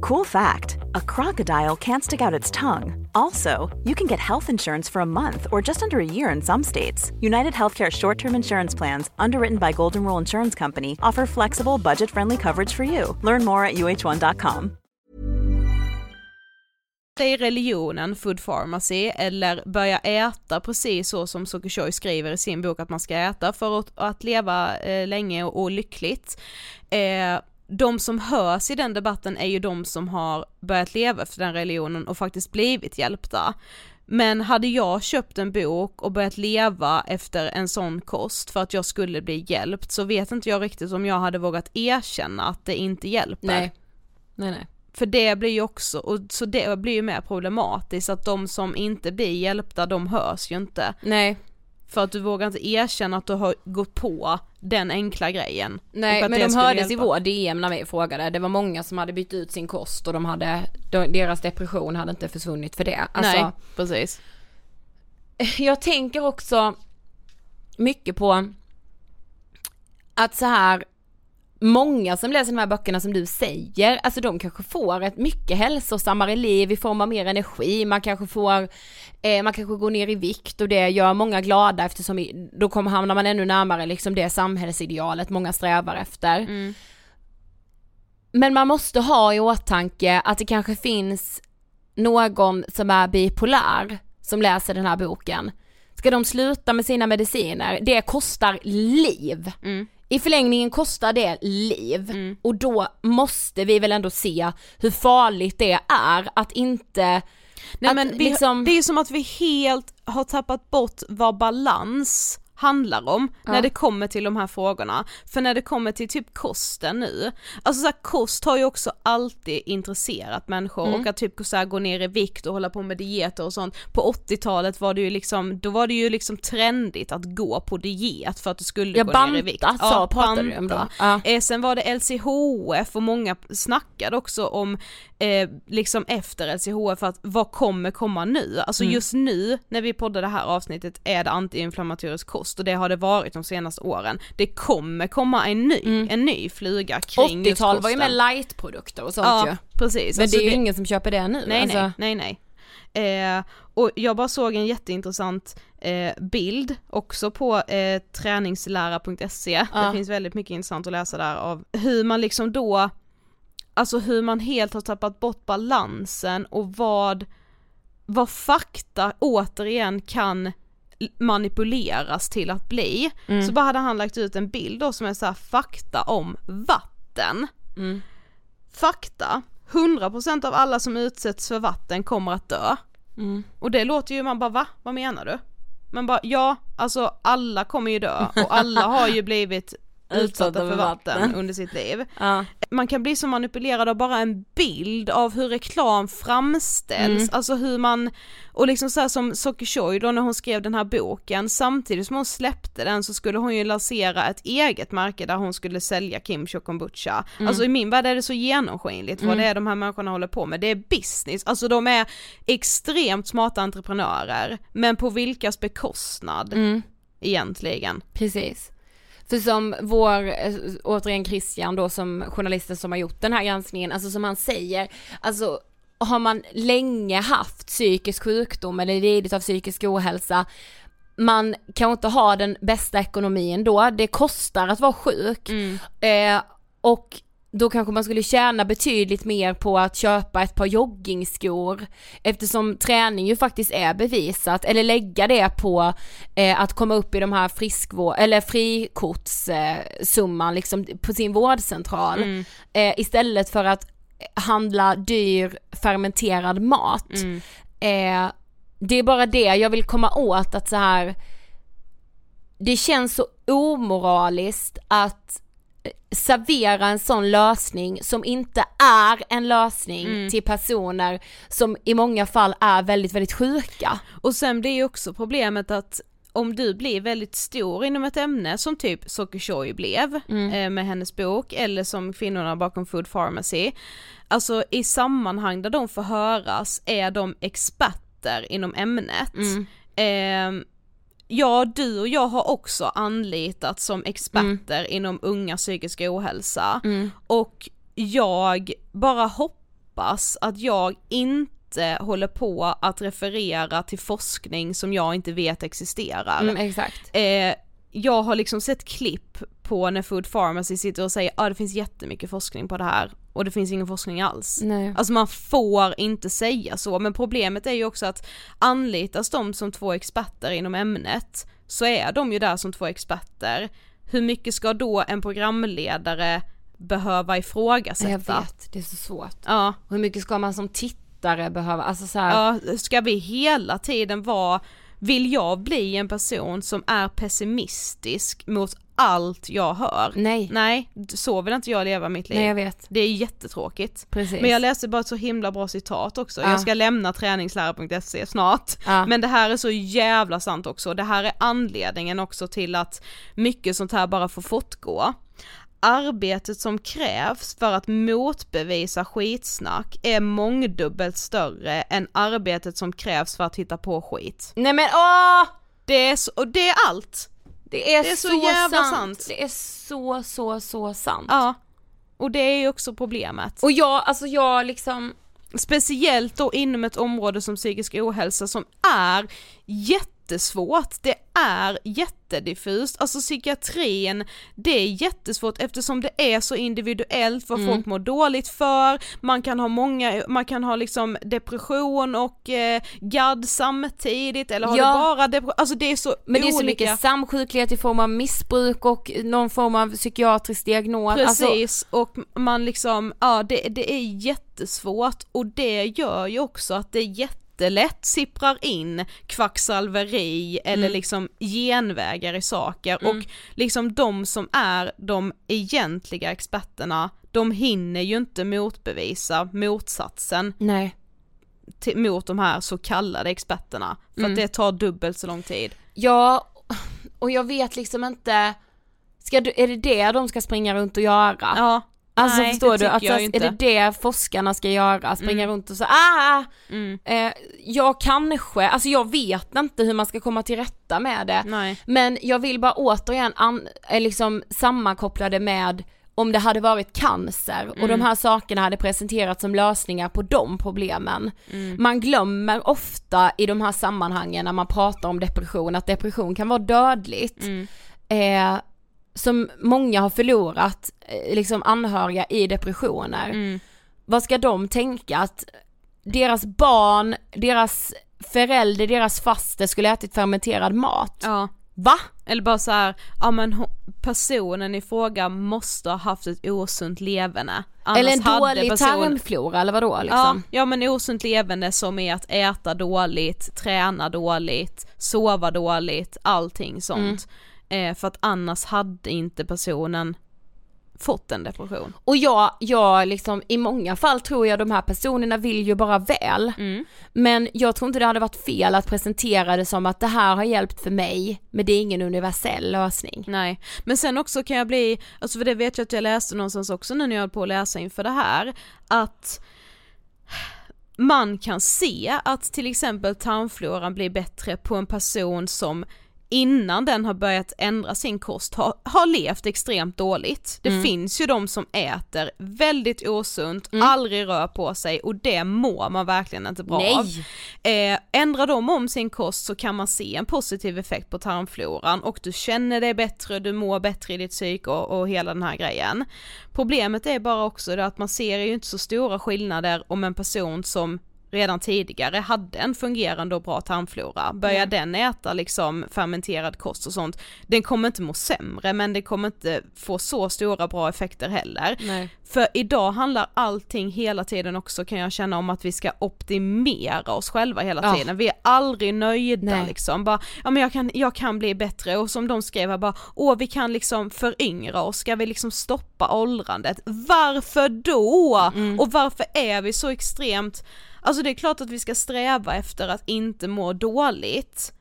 Cool fact a crocodile can't stick out its tongue. Also, you can get health insurance for a month or just under a year in some states. United Healthcare short term insurance plans, underwritten by Golden Rule Insurance Company, offer flexible, budget friendly coverage for you. Learn more at uh1.com. Är religionen food pharmacy eller börja äta precis så som Sokushoi skriver i sin bok att man ska äta för att, att leva eh, länge och, och lyckligt. Eh, de som hörs i den debatten är ju de som har börjat leva efter den religionen och faktiskt blivit hjälpta. Men hade jag köpt en bok och börjat leva efter en sån kost för att jag skulle bli hjälpt så vet inte jag riktigt om jag hade vågat erkänna att det inte hjälper. Nej. Nej nej. För det blir ju också, och så det blir ju mer problematiskt att de som inte blir hjälpta de hörs ju inte. Nej. För att du vågar inte erkänna att du har gått på den enkla grejen. Nej men de hördes i hjälpa. vår DM när vi frågade, det var många som hade bytt ut sin kost och de hade, de, deras depression hade inte försvunnit för det. Alltså, Nej, precis. jag tänker också mycket på att så här många som läser de här böckerna som du säger, alltså de kanske får ett mycket hälsosammare liv i form av mer energi, man kanske får, eh, man kanske går ner i vikt och det gör många glada eftersom då kommer hamnar man ännu närmare liksom det samhällsidealet många strävar efter. Men man måste ha i åtanke att det kanske finns någon som är bipolär som läser den här boken. Ska de sluta med sina mediciner? Det kostar liv. I förlängningen kostar det liv. Och då måste vi väl ändå se hur farligt det är att inte Nej att men vi, liksom- det är som att vi helt har tappat bort vad balans handlar om när det kommer till de här frågorna. För när det kommer till typ kosten nu, alltså så här, kost har ju också alltid intresserat människor Mm. och att typ så här, gå ner i vikt och hålla på med dieter och sånt. På 80-talet var det ju liksom, då var det ju liksom trendigt att gå på diet för att du skulle Ja, gå banta ner i vikt. sa- pratade du om. Ja. Eh, sen var det LCHF och många snackade också om eh, liksom efter LCHF att vad kommer komma nu? Alltså Mm. just nu när vi poddar det här avsnittet är det antiinflammatorisk kost och det har det varit de senaste åren. Det kommer komma en ny, en ny fluga kring just 80-tal Mm. var ju med lightprodukter och sånt ju. Ja precis. Men Alltså, det är ju ingen som köper det nu. Nej alltså. nej, nej nej. Eh, och jag bara såg en jätteintressant eh, bild också på eh, träningslära.se. Ja. Det finns väldigt mycket intressant att läsa där av hur man liksom då, alltså hur man helt har tappat bort balansen och vad, vad fakta återigen kan manipuleras till att bli. Så bara hade han lagt ut en bild då som är så här fakta om vatten. Fakta, 100% av alla som utsätts för vatten kommer att dö. Och det låter ju, man bara va? Vad menar du? Men bara ja, alltså alla kommer ju dö och alla har ju blivit utsatta för vatten under sitt liv. Ja. Man kan bli så manipulerad av bara en bild av hur reklam framställs, alltså hur man, och liksom så som Soki Choi då när hon skrev den här boken, samtidigt som hon släppte den så skulle hon ju lansera ett eget märke där hon skulle sälja kimchi och kombucha. Alltså i min värld är det så genomskinligt vad det är de här människorna håller på med, det är business, alltså de är extremt smarta entreprenörer, men på vilkas bekostnad egentligen? Precis. För som vår, eh, återigen Christian då som journalisten som har gjort den här granskningen, alltså som han säger, alltså har man länge haft psykisk sjukdom eller lidit av psykisk ohälsa, man kan inte ha den bästa ekonomin då, det kostar att vara sjuk. Eh, och då kanske man skulle tjäna betydligt mer på att köpa ett par joggingskor eftersom träning ju faktiskt är bevisat eller lägga det på eh, att komma upp i de här friskvård eller frikortssumman eh, liksom på sin vårdcentral mm. eh, istället för att handla dyr fermenterad mat. Mm. Eh, det är bara det jag vill komma åt att så här det känns så omoraliskt att servera en sån lösning som inte är en lösning mm. till personer som i många fall är väldigt, väldigt sjuka. Och sen blir ju också problemet att om du blir väldigt stor inom ett ämne som typ Socker blev mm. eh, med hennes bok eller som kvinnorna bakom Food Pharmacy, alltså i sammanhang där de får höras är de experter inom ämnet. Mm. Eh, ja du och jag har också anlitat som experter mm. inom unga psykisk ohälsa mm. och jag bara hoppas att jag inte håller på att referera till forskning som jag inte vet existerar. Mm, exakt. Eh, jag har liksom sett klipp på när Food Pharmacy sitter och säger att ah, det finns jättemycket forskning på det här och det finns ingen forskning alls. Nej. Alltså man får inte säga så men problemet är ju också att anlitas de som två experter inom ämnet så är de ju där som två experter. Hur mycket ska då en programledare behöva ifrågasätta? Jag vet, det är så svårt. Ja. hur mycket ska man som tittare behöva, alltså så här... Ja, ska vi hela tiden vara vill jag bli en person som är pessimistisk mot allt jag hör. Nej. Nej, så vill inte jag leva mitt liv. Nej jag vet. Det är jättetråkigt. Precis. Men jag läste bara ett så himla bra citat också, ja. jag ska lämna träningslära.se snart. Ja. Men det här är så jävla sant också, det här är anledningen också till att mycket sånt här bara får fortgå arbetet som krävs för att motbevisa skitsnack är mångdubbelt större än arbetet som krävs för att hitta på skit. Nej men åh! Det är, så, och det är allt. Det är, det är så, så, jävla sant. sant. Det är så, så, så sant. Ja. Och det är ju också problemet. Och jag, alltså jag liksom Speciellt då inom ett område som psykisk ohälsa som är jätte jättesvårt, det är jättediffust, alltså psykiatrin, det är jättesvårt eftersom det är så individuellt vad mm. folk mår dåligt för, man kan ha många, man kan ha liksom depression och eh, GAD samtidigt eller har ja. bara depression, alltså det är så Men olika. det är så mycket samsjuklighet i form av missbruk och någon form av psykiatrisk diagnos. Alltså- Precis, alltså... och man liksom, ja det, det är jättesvårt och det gör ju också att det är jätte jättelätt sipprar in kvacksalveri eller mm. liksom genvägar i saker mm. och liksom de som är de egentliga experterna, de hinner ju inte motbevisa motsatsen. Nej. Till, mot de här så kallade experterna, för mm. att det tar dubbelt så lång tid. Ja, och jag vet liksom inte, ska du, är det det de ska springa runt och göra? Ja. Alltså Nej, förstår du, alltså, är det det forskarna ska göra? Springa mm. runt och så ah! Mm. Eh, jag kanske, alltså jag vet inte hur man ska komma till rätta med det. Nej. Men jag vill bara återigen an, liksom sammankoppla det med om det hade varit cancer och mm. de här sakerna hade presenterats som lösningar på de problemen. Mm. Man glömmer ofta i de här sammanhangen när man pratar om depression att depression kan vara dödligt. Mm. Eh, som många har förlorat eh, liksom anhöriga i depressioner. Mm. Vad ska de tänka att deras barn, deras förälder, deras faster skulle ätit fermenterad mat? Ja. Va? Eller bara så här, ja men personen i fråga måste ha haft ett osunt leverne. Annars eller en dålig person... tarmflora eller vadå liksom? Ja, ja men osunt leverne som är att äta dåligt, träna dåligt, sova dåligt, allting sånt. Mm. Eh, för att annars hade inte personen fått en depression. Och jag, jag liksom, i många fall tror jag de här personerna vill ju bara väl. Mm. Men jag tror inte det hade varit fel att presentera det som att det här har hjälpt för mig, men det är ingen universell lösning. Nej, men sen också kan jag bli, alltså för det vet jag att jag läste någonstans också nu när jag höll på att läsa inför det här, att man kan se att till exempel tarmfloran blir bättre på en person som innan den har börjat ändra sin kost har, har levt extremt dåligt. Det Mm. finns ju de som äter väldigt osunt, aldrig rör på sig och det mår man verkligen inte bra Nej. av. Eh, ändrar de om sin kost så kan man se en positiv effekt på tarmfloran och du känner dig bättre, du mår bättre i ditt psyke och, och hela den här grejen. Problemet är bara också att man ser ju inte så stora skillnader om en person som redan tidigare hade en fungerande och bra tarmflora, börjar den äta liksom fermenterad kost och sånt, den kommer inte må sämre men det kommer inte få så stora bra effekter heller. Nej. För idag handlar allting hela tiden också kan jag känna om att vi ska optimera oss själva hela Ja. tiden. Vi är aldrig nöjda Nej. liksom. Bara, ja men jag kan, jag kan bli bättre och som de skrev här bara, åh vi kan liksom föryngra oss, ska vi liksom stoppa åldrandet? Varför då? Mm. Och varför är vi så extremt, alltså det är klart att vi ska sträva efter att inte må dåligt.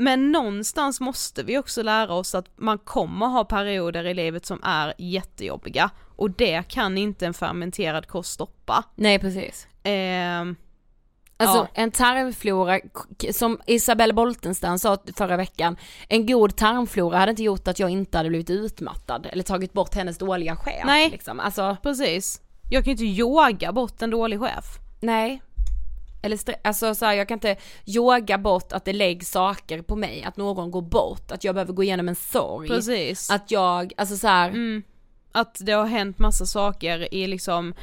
Men någonstans måste vi också lära oss att man kommer ha perioder i livet som är jättejobbiga och det kan inte en fermenterad kost stoppa. Nej precis. Ehm, Alltså Ja. en tarmflora, som Isabelle Boltenstam sa förra veckan, en god tarmflora hade inte gjort att jag inte hade blivit utmattad eller tagit bort hennes dåliga chef. Nej. Liksom. Alltså, precis. Jag kan ju inte yoga bort en dålig chef. nej. Eller stre- alltså så här, jag kan inte yoga bort att det läggs saker på mig, att någon går bort, att jag behöver gå igenom en sorg. Precis. Att jag, alltså så här, Mm. Att det har hänt massa saker i liksom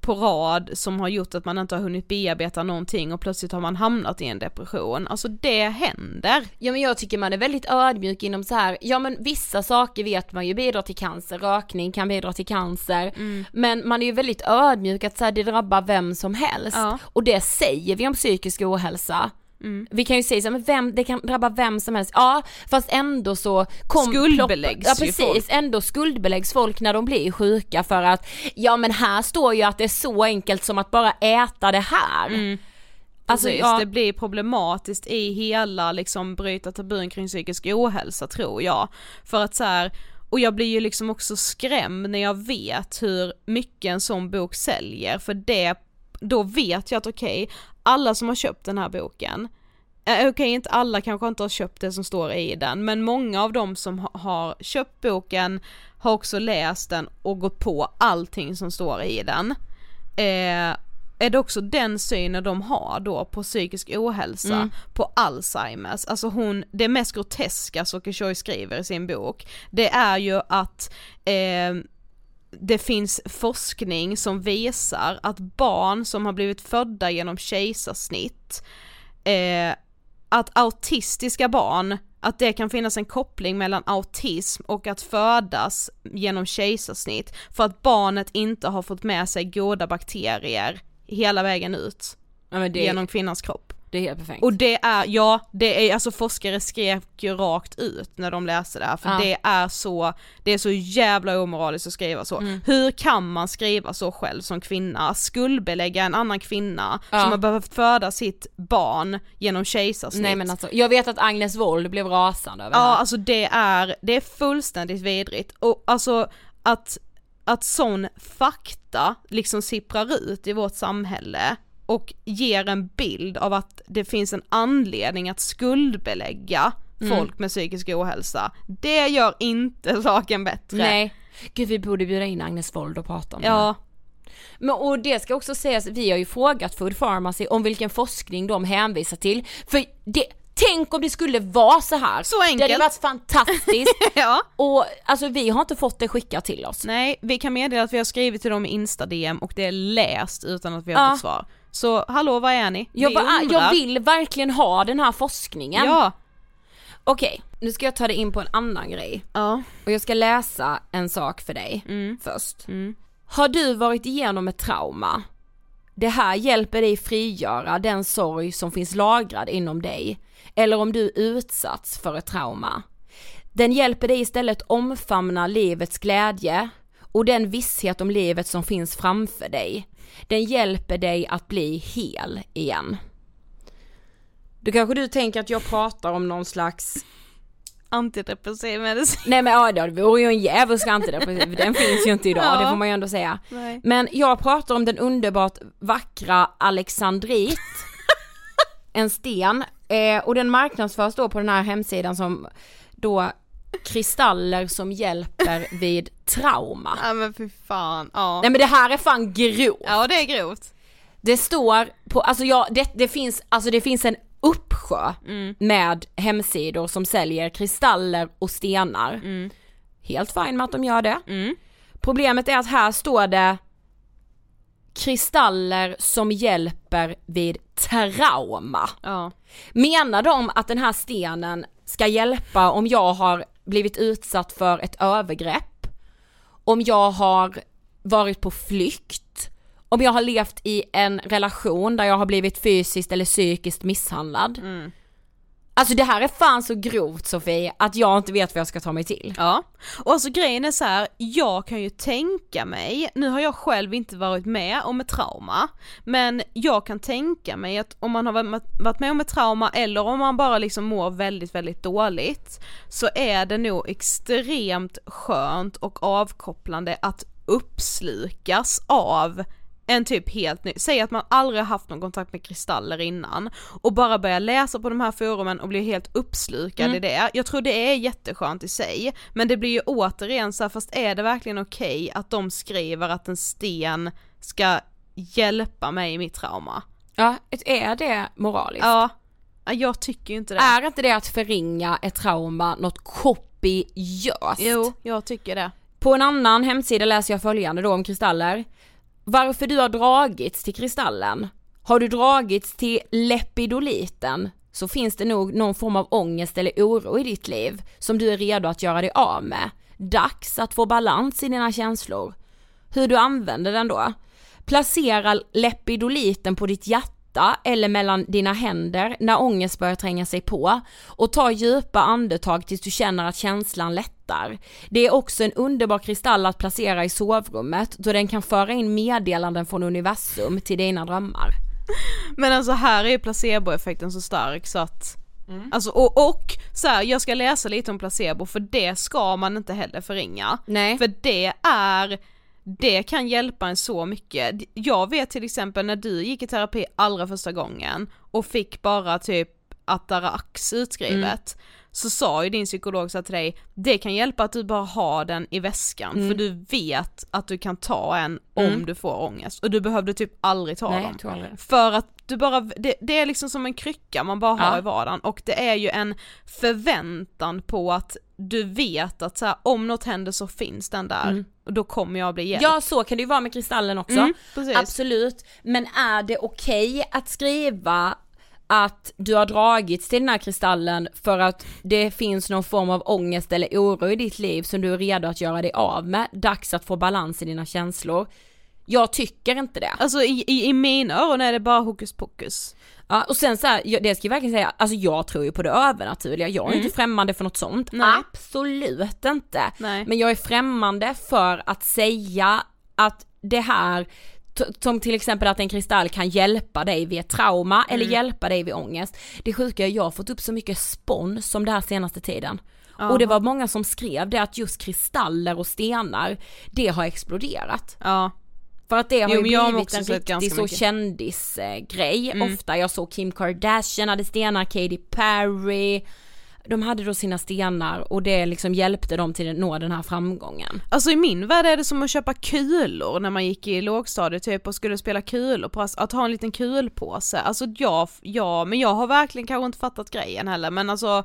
på rad som har gjort att man inte har hunnit bearbeta någonting och plötsligt har man hamnat i en depression. Alltså det händer. Ja men jag tycker man är väldigt ödmjuk inom så här, ja men vissa saker vet man ju bidrar till cancer, rökning kan bidra till cancer, Mm. men man är ju väldigt ödmjuk att så här, det drabbar vem som helst. Ja. Och det säger vi om psykisk ohälsa. Mm. Vi kan ju säga så men vem, det kan drabba vem som helst, ja fast ändå så kom, Skuldbeläggs Ja ju precis, folk. ändå skuldbeläggs folk när de blir sjuka för att, ja men här står ju att det är så enkelt som att bara äta det här. Alltså, Precis, ja, det blir problematiskt i hela liksom bryta tabun kring psykisk ohälsa tror jag. För att så här, och jag blir ju liksom också skrämd när jag vet hur mycket en sån bok säljer för det, då vet jag att okej, alla som har köpt den här boken Eh, Okej, inte alla kanske inte har köpt det som står i den, men många av dem som ha- har köpt boken har också läst den och gått på allting som står i den. Eh, är det också den synen de har då på psykisk ohälsa, på Alzheimers, alltså hon, det mest groteska Soke Choi skriver i sin bok, det är ju att eh, det finns forskning som visar att barn som har blivit födda genom kejsarsnitt, eh, att autistiska barn, att det kan finnas en koppling mellan autism och att födas genom kejsarsnitt för att barnet inte har fått med sig goda bakterier hela vägen ut ja det, genom kvinnans kropp. Det är helt perfekt. Och det är, ja, det är, alltså forskare skrek ju rakt ut när de läste det här för Ja. det är så, det är så jävla omoraliskt att skriva så. Mm. Hur kan man skriva så själv som kvinna? Skuldbelägga en annan kvinna Ja. som har behövt föda sitt barn genom kejsarsnitt. Nej men alltså, jag vet att Agnes Wold blev rasande över det Ja här. alltså det är, det är fullständigt vidrigt och alltså att, att sån fakta liksom sipprar ut i vårt samhälle och ger en bild av att det finns en anledning att skuldbelägga Mm. folk med psykisk ohälsa. Det gör inte saken bättre. Nej. Gud vi borde bjuda in Agnes Wold och prata om det här. Ja, Men och det ska också sägas, vi har ju frågat Food Pharmacy om vilken forskning de hänvisar till. För det, tänk om det skulle vara så här. Så Det hade enkelt. varit fantastiskt. ja. och alltså vi har inte fått det skickat till oss. Nej, vi kan meddela att vi har skrivit till dem i Insta-DM och det är läst utan att vi har Ja. fått svar. Så hallå, var är ni? Jag, undrar. jag vill verkligen ha den här forskningen. Ja. Okej, nu ska jag ta dig in på en annan grej. Ja. Och jag ska läsa en sak för dig Mm. först. Mm. Har du varit igenom ett trauma? Det här hjälper dig frigöra den sorg som finns lagrad inom dig. Eller om du utsatts för ett trauma. Den hjälper dig istället omfamna livets glädje och den visshet om livet som finns framför dig. Den hjälper dig att bli hel igen. Då kanske du tänker att jag pratar om någon slags Antidepressiv medicin. Nej men ja det vore ju en djävulsk antidepressiv, den finns ju inte idag, Ja. det får man ju ändå säga. Nej. Men jag pratar om den underbart vackra Alexandrit, en sten Eh, och den marknadsförs då på den här hemsidan som då kristaller som hjälper vid trauma. Ja men fy fan, ja. Nej men det här är fan grovt. Ja det är grovt. Det står på, alltså ja, det, det finns, alltså det finns en uppsjö med hemsidor som säljer kristaller och stenar. Helt fine med att de gör det. Problemet är att här står det kristaller som hjälper vid trauma. Ja. Menar de att den här stenen ska hjälpa om jag har blivit utsatt för ett övergrepp? Om jag har varit på flykt? Om jag har levt i en relation där jag har blivit fysiskt eller psykiskt misshandlad? Mm. Alltså det här är fan så grovt Sofie att jag inte vet vad jag ska ta mig till. Ja, och alltså grejen är så här, jag kan ju tänka mig, nu har jag själv inte varit med om ett trauma, men jag kan tänka mig att om man har varit med om ett trauma eller om man bara liksom mår väldigt, väldigt dåligt, så är det nog extremt skönt och avkopplande att uppslukas av en typ helt ny, säg att man aldrig har haft någon kontakt med kristaller innan och bara börjar läsa på de här forumen och blir helt uppslukad i det. Jag tror det är jätteskönt i sig, men det blir ju återigen så här, fast är det verkligen okej att de skriver att en sten ska hjälpa mig i mitt trauma? Ja, är det moraliskt? Ja, Ja, jag tycker ju inte det. Är inte det att förringa ett trauma något kopiöst? Jo, jag tycker det. På en annan hemsida läser jag följande då om kristaller. Varför du har dragits till kristallen? Har du dragits till lepidoliten så finns det nog någon form av ångest eller oro i ditt liv som du är redo att göra dig av med. Dags att få balans i dina känslor. Hur du använder den då? Placera lepidoliten på ditt hjärta eller mellan dina händer när ångest börjar tränga sig på och ta djupa andetag tills du känner att känslan lättar. Det är också en underbar kristall att placera i sovrummet då den kan föra in meddelanden från universum till dina drömmar. Men alltså här är placeboeffekten så stark så att Alltså och, och så här, jag ska läsa lite om placebo för det ska man inte heller förringa. Nej. För det är, det kan hjälpa en så mycket. Jag vet till exempel när du gick i terapi allra första gången och fick bara typ Atarax utskrivet så sa ju din psykolog så till dig, det kan hjälpa att du bara har den i väskan för du vet att du kan ta en om du får ångest och du behövde typ aldrig ta Nej, dem. jag. För att du bara, det, det är liksom som en krycka man bara har Ja. i vardagen och det är ju en förväntan på att du vet att så här, om något händer så finns den där och då kommer jag bli hjälpt. Ja så kan det ju vara med kristallen också. Mm. Absolut. Men är det okej att skriva att du har dragits till den här kristallen för att det finns någon form av ångest eller oro i ditt liv som du är redo att göra dig av med, dags att få balans i dina känslor. Jag tycker inte det. Alltså i, i, i mina öron är det bara hokus pokus. Ja, och sen så här, det ska jag verkligen säga, alltså jag tror ju på det övernaturliga, jag är inte främmande för något sånt, Mm. Nej. absolut inte. Nej. Men jag är främmande för att säga att det här, som till exempel att en kristall kan hjälpa dig vid ett trauma Mm. eller hjälpa dig vid ångest. Det sjuka är att jag har fått upp så mycket spons som det här senaste tiden. Och det var många som skrev det att just kristaller och stenar, det har exploderat. Ja. För att det har Jo, ju blivit också en riktig så mycket. kändisgrej Mm. ofta. Jag såg Kim Kardashian hade stenar, Katy Perry. De hade då sina stenar och det liksom hjälpte dem till att nå den här framgången. Alltså i min värld är det som att köpa kulor när man gick i lågstadiet typ och skulle spela kulor på, alltså att ha en liten kulpåse. Alltså jag, ja, men jag har verkligen kanske inte fattat grejen heller men alltså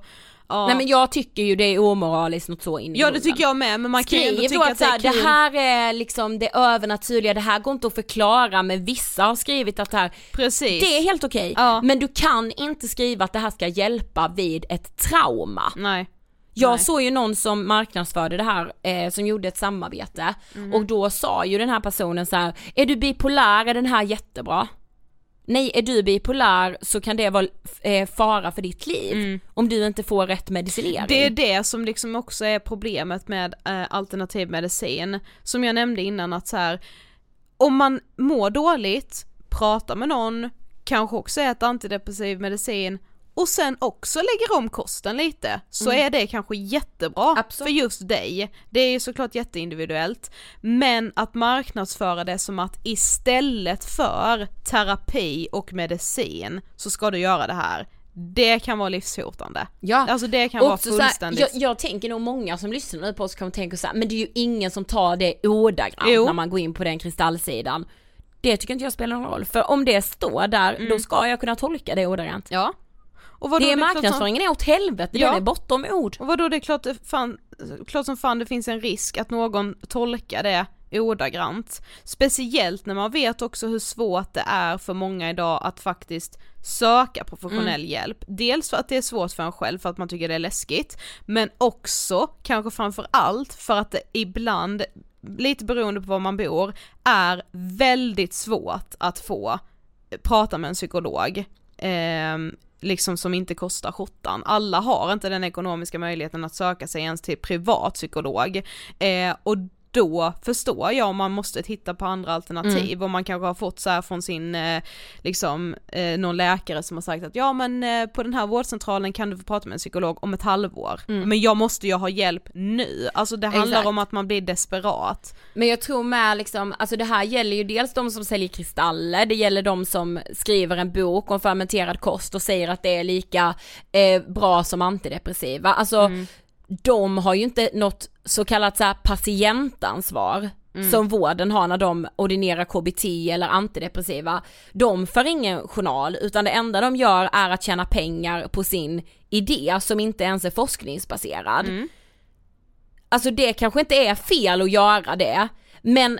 ja. Nej men jag tycker ju det är omoraliskt något så in i Ja det tycker jag med men man kan ju ändå Skriv tycka att att det är kul. det här är liksom det övernaturliga, det här går inte att förklara men vissa har skrivit att det här, Precis. det är helt okej. Ja. Men du kan inte skriva att det här ska hjälpa vid ett trauma. Nej. Jag Nej. såg ju någon som marknadsförde det här, eh, som gjorde ett samarbete Mm. och då sa ju den här personen så här: är du bipolär är den här jättebra. Nej, är du bipolär så kan det vara eh, fara för ditt liv om du inte får rätt medicinering. Mm. Det är det som liksom också är problemet med eh, alternativ medicin. Som jag nämnde innan att så här, om man mår dåligt, prata med någon, kanske också äta antidepressiv medicin och sen också lägger om kosten lite så är det kanske jättebra Absolut. för just dig. Det är ju såklart jätteindividuellt men att marknadsföra det som att istället för terapi och medicin så ska du göra det här. det kan vara livshotande. Ja. Alltså det kan vara Också så här, fullständigt... jag, jag tänker nog många som lyssnar nu på oss kommer tänka så här, men det är ju ingen som tar det ordagrant när man går in på den kristallsidan. Det tycker inte jag spelar någon roll, för om det står där, Mm. då ska jag kunna tolka det ordagrant. Ja. Och vadå, det är som- marknadsföringen är åt helvete, Ja. den är bortom ord. Och vadå det är klart, det fan, klart som fan det finns en risk att någon tolkar det ordagrant. Speciellt när man vet också hur svårt det är för många idag att faktiskt söka professionell hjälp. Dels för att det är svårt för en själv för att man tycker det är läskigt, men också kanske framför allt för att det ibland, lite beroende på var man bor, är väldigt svårt att få prata med en psykolog. ehm, liksom som inte kostar skjortan. Alla har inte den ekonomiska möjligheten att söka sig ens till privat psykolog. Eh, och då förstår jag om man måste titta på andra alternativ och man kanske har fått så här från sin, eh, liksom, eh, någon läkare som har sagt att ja men eh, på den här vårdcentralen kan du få prata med en psykolog om ett halvår. Men jag måste ju ha hjälp nu, alltså det handlar Exakt. om att man blir desperat. Men jag tror med liksom, alltså det här gäller ju dels de som säljer kristaller, det gäller de som skriver en bok om fermenterad kost och säger att det är lika bra som antidepressiva. Alltså de har ju inte något så kallat så patientansvar som vården har när de ordinerar KBT eller antidepressiva. De för ingen journal utan det enda de gör är att tjäna pengar på sin idé som inte ens är forskningsbaserad. Alltså det kanske inte är fel att göra det, men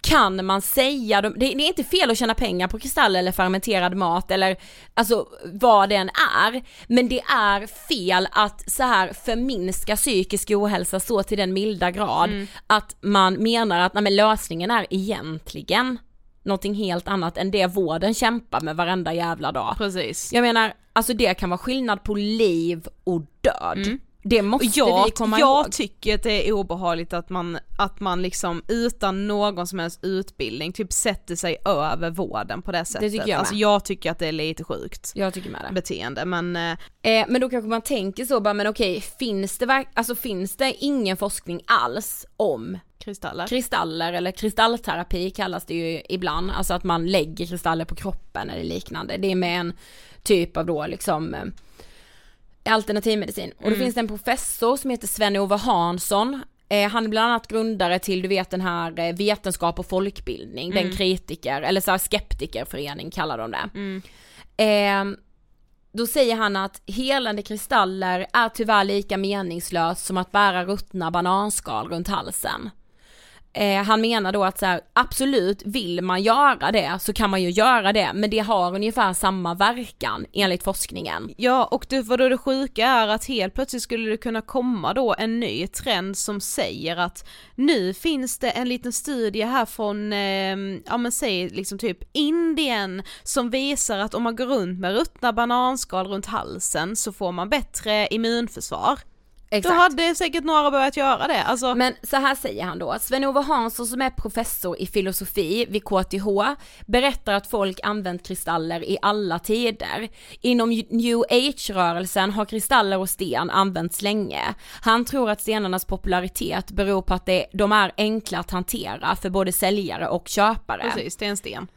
kan man säga, det det är inte fel att tjäna pengar på kristall eller fermenterad mat eller alltså vad den är, men det är fel att så här förminska psykisk ohälsa så till den milda grad att man menar att nej, men lösningen är egentligen någonting helt annat än det vården kämpar med varenda jävla dag. Precis. Jag menar, alltså det kan vara skillnad på liv och död. Det måste jag, vi komma jag ihåg. tycker att det är obehagligt att man, att man liksom utan någon som helst utbildning typ sätter sig över vården på det sättet. tycker jag alltså med. jag tycker att det är lite sjukt Jag tycker med det. beteende men eh, Eh, men då kanske man tänker så bara, men okej, finns det, verk- alltså, finns det ingen forskning alls om kristaller. kristaller eller kristallterapi kallas det ju ibland, alltså att man lägger kristaller på kroppen eller liknande. Det är med en typ av då liksom eh, alternativmedicin. Och då finns det en professor som heter Sven-Ove Hansson. Eh, han är bland annat grundare till, du vet den här eh, vetenskap och folkbildning, den kritiker, eller så här skeptikerförening kallar de det. Eh, då säger han att helande kristaller är tyvärr lika meningslöst som att bära ruttna bananskal runt halsen. Eh, han menar då att så här, absolut, vill man göra det så kan man ju göra det, men det har ungefär samma verkan enligt forskningen. Ja och det, vadå det sjuka är att helt plötsligt skulle det kunna komma då en ny trend som säger att nu finns det en liten studie här från, eh, ja men säg liksom typ Indien som visar att om man går runt med ruttna bananskal runt halsen så får man bättre immunförsvar. Då hade säkert några börjat göra det, alltså Men så här säger han då, Sven-Ove Hansson som är professor i filosofi vid KTH berättar att folk använt kristaller i alla tider. Inom new age-rörelsen har kristaller och sten använts länge. Han tror att stenarnas popularitet beror på att det, de är enkla att hantera för både säljare och köpare. precis, det är en sten.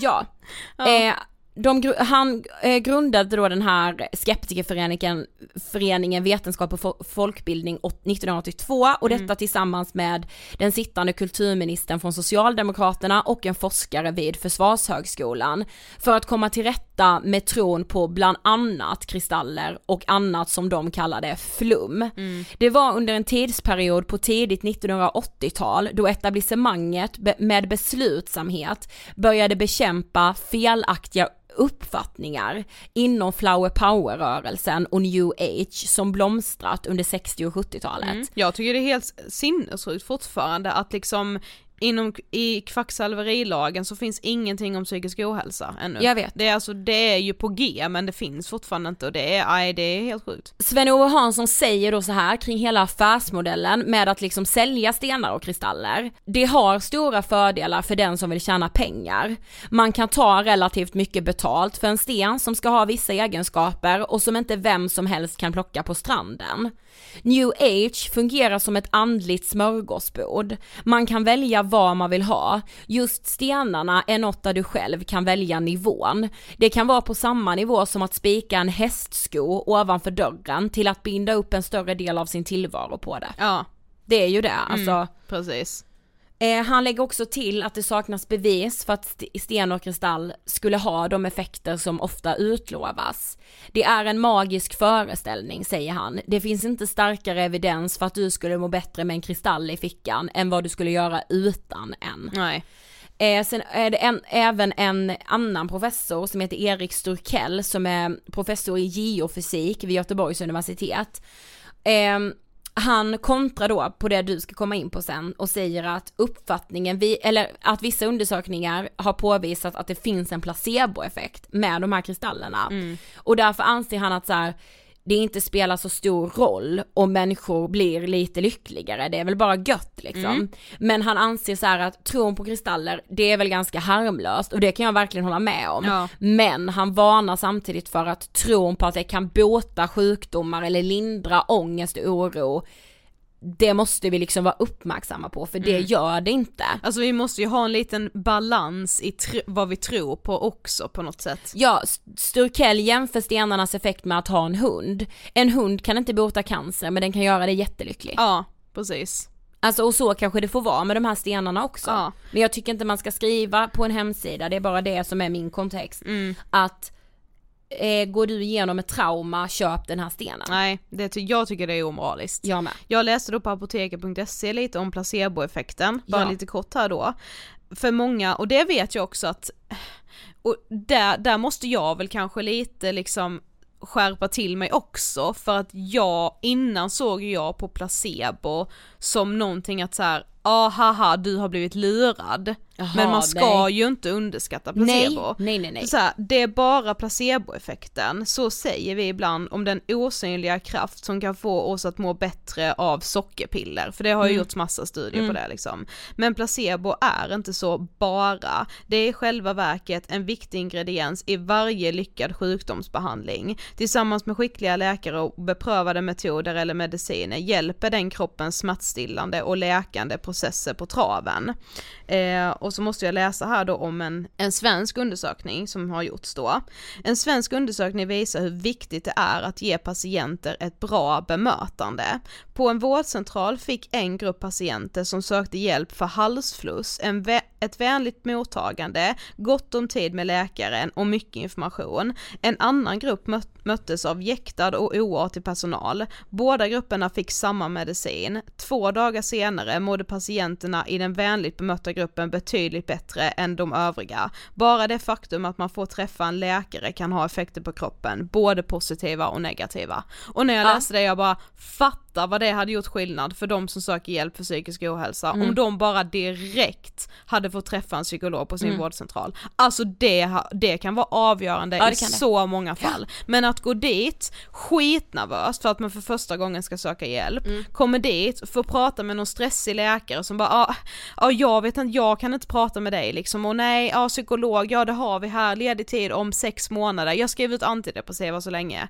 Ja. Eh, de, han eh, grundade då den här skeptikerföreningen föreningen Vetenskap och Fo- folkbildning åt- 1982 och detta tillsammans med den sittande kulturministern från Socialdemokraterna och en forskare vid Försvarshögskolan. För att komma till rätta med tron på bland annat kristaller och annat som de kallade flum. Det var under en tidsperiod på tidigt 1980-tal då etablissemanget med beslutsamhet började bekämpa felaktiga uppfattningar inom flower power-rörelsen och new age som blomstrat under 60 och 70-talet. Jag tycker det är helt sinnessjukt fortfarande att liksom inom, i kvacksalverilagen så finns ingenting om psykisk ohälsa ännu. Jag vet. Det är alltså, det är ju på G men det finns fortfarande inte och det är, nej det är helt sjukt. Sven-Ove Hansson säger då så här kring hela affärsmodellen med att liksom sälja stenar och kristaller. Det har stora fördelar för den som vill tjäna pengar. Man kan ta relativt mycket betalt för en sten som ska ha vissa egenskaper och som inte vem som helst kan plocka på stranden. New age fungerar som ett andligt smörgåsbord. Man kan välja vad man vill ha. Just stenarna är något där du själv kan välja nivån. Det kan vara på samma nivå som att spika en hästsko ovanför dörren till att binda upp en större del av sin tillvaro på det. Ja, Det är ju det, alltså. precis. Eh, han lägger också till att det saknas bevis för att st- sten och kristall skulle ha de effekter som ofta utlovas. Det är en magisk föreställning, säger han. Det finns inte starkare evidens för att du skulle må bättre med en kristall i fickan än vad du skulle göra utan en. Nej. Eh, sen är det en, även en annan professor som heter Erik Sturkell som är professor i geofysik vid Göteborgs universitet. Eh, han kontrar då på det du ska komma in på sen och säger att uppfattningen, vi, eller att vissa undersökningar har påvisat att det finns en placeboeffekt med de här kristallerna. Och därför anser han att så här, det inte spelar så stor roll om människor blir lite lyckligare, det är väl bara gött liksom. Men han anser så att tron på kristaller, det är väl ganska harmlöst och det kan jag verkligen hålla med om. Ja. Men han varnar samtidigt för att tron på att det kan bota sjukdomar eller lindra ångest och oro, det måste vi liksom vara uppmärksamma på för det gör det inte. Alltså vi måste ju ha en liten balans i vad vi tror på också på något sätt. Ja, Sturkell jämför stenarnas effekt med att ha en hund. En hund kan inte bota cancer men den kan göra dig jättelycklig. Ja, precis. Alltså och så kanske det får vara med de här stenarna också. Ja. Men jag tycker inte man ska skriva på en hemsida, det är bara det som är min kontext. Mm. Att eh, går du igenom ett trauma, köp den här stenen. Nej, det jag tycker det är omoraliskt. Jag med. Jag läste då på apoteket.se lite om placeboeffekten, bara Ja. lite kort här då. För många, och det vet jag också att, och där, där måste jag väl kanske lite liksom skärpa till mig också för att jag, innan såg jag på placebo som någonting att så här, ah haha du har blivit lurad. Jaha, Men man ska nej. ju inte underskatta Nej, placebo. nej, nej, nej. Så här, det är bara placeboeffekten, så säger vi ibland om den osynliga kraft som kan få oss att må bättre av sockerpiller, för det har ju gjorts massa studier på det liksom. Men placebo är inte så bara, det är i själva verket en viktig ingrediens i varje lyckad sjukdomsbehandling. Tillsammans med skickliga läkare och beprövade metoder eller mediciner hjälper den kroppens smärtstillande och läkande processer på traven. Eh, och så måste jag läsa här då om en, en svensk undersökning som har gjorts då. En svensk undersökning visar hur viktigt det är att ge patienter ett bra bemötande. På en vårdcentral fick en grupp patienter som sökte hjälp för halsfluss en vä- ett vänligt mottagande, gott om tid med läkaren och mycket information. En annan grupp mö- möttes av jäktad och oartig personal. Båda grupperna fick samma medicin. Två dagar senare mådde patienterna i den vänligt bemötta gruppen betydligt bättre än de övriga. Bara det faktum att man får träffa en läkare kan ha effekter på kroppen, både positiva och negativa. Och när jag Ja. läste det jag bara fatta vad det hade gjort skillnad för de som söker hjälp för psykisk ohälsa om de bara direkt hade fått träffa en psykolog på sin vårdcentral. Alltså det, det kan vara avgörande Ja, i det. så många fall. Men att gå dit skitnervös för att man för första gången ska söka hjälp, kommer dit, får prata med någon stressig läkare som bara ja, ah, jag vet inte, jag kan inte prata med dig liksom och nej, ja psykolog, ja det har vi här, ledig tid om sex månader, jag skriver ut antidepressiva så länge.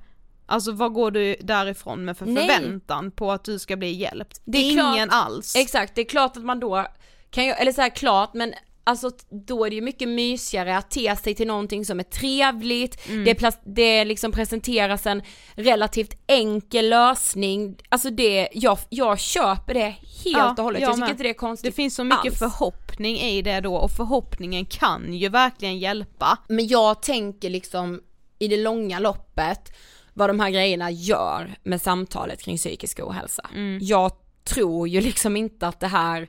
Alltså vad går du därifrån med för Nej. förväntan på att du ska bli hjälpt? Det är klart- Ingen alls. Exakt, det är klart att man då kan ju, eller så här klart men Alltså då är det ju mycket mysigare att te sig till någonting som är trevligt, Mm. det, det liksom presenteras en relativt enkel lösning, alltså det, jag, jag köper det helt Ja, och hållet, jag jag, tycker inte det är konstigt Det finns så mycket alls. förhoppning i det då och förhoppningen kan ju verkligen hjälpa. Men jag tänker liksom i det långa loppet vad de här grejerna gör med samtalet kring psykisk ohälsa. Jag tror ju liksom inte att det här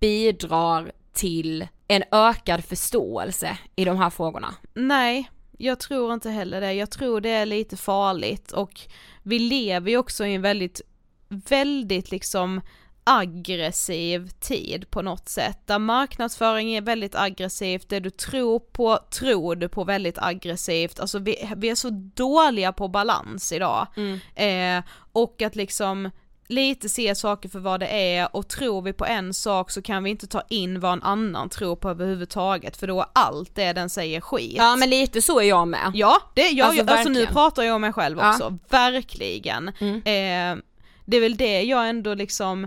bidrar till en ökad förståelse i de här frågorna. Nej, jag tror inte heller det. Jag tror det är lite farligt och vi lever ju också i en väldigt, väldigt liksom aggressiv tid på något sätt, där marknadsföring är väldigt aggressivt, det du tror på tror du på väldigt aggressivt, alltså vi, vi är så dåliga på balans idag. Eh, och att liksom lite se saker för vad det är och tror vi på en sak så kan vi inte ta in vad en annan tror på överhuvudtaget för då är allt det den säger skit. Ja men lite så är jag med. Ja, det, jag, Alltså, alltså, alltså nu pratar jag om mig själv Ja. också, verkligen. Mm. Eh, det är väl det jag ändå liksom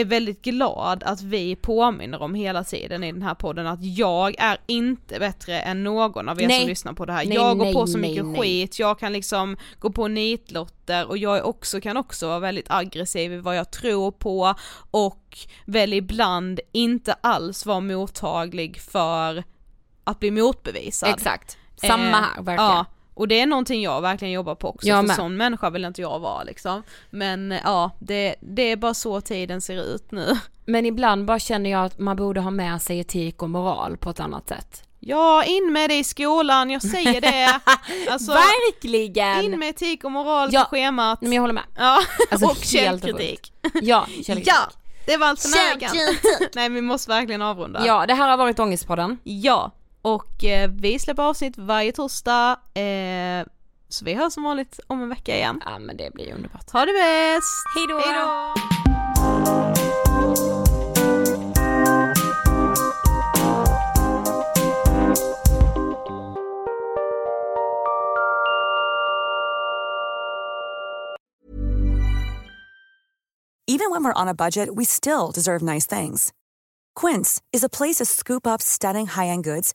är väldigt glad att vi påminner om hela tiden i den här podden att jag är inte bättre än någon av er Nej. som lyssnar på det här. Nej, jag går nej, på så mycket skit, jag kan liksom gå på nitlotter och jag också, kan också vara väldigt aggressiv i vad jag tror på och väl ibland inte alls vara mottaglig för att bli motbevisad. Exakt. Samma Eh, här, verkligen. Ja, och det är någonting jag verkligen jobbar på också, Jag för med. sån människa vill inte jag vara liksom. Men eh, ja, det, det är bara så tiden ser ut nu. Men ibland bara känner jag att man borde ha med sig etik och moral på ett annat sätt. Ja, in med det i skolan, jag säger det. Alltså, Verkligen! in med etik och moral Ja. på schemat. Men jag håller med. Ja, Alltså, och källkritik. Ja, källkritik. Ja, det var allt för. Nej, vi måste verkligen avrunda. Ja, det här har varit Ångestpodden. Ja, och eh, vi släpper avsnitt varje torsdag, eh, så vi hörs som vanligt om en vecka igen. Ja men det blir underbart. Ha det bäst! Hejdå! Hejdå! Even when we're on a budget, we still deserve nice things. Quince is a place to scoop up stunning high-end goods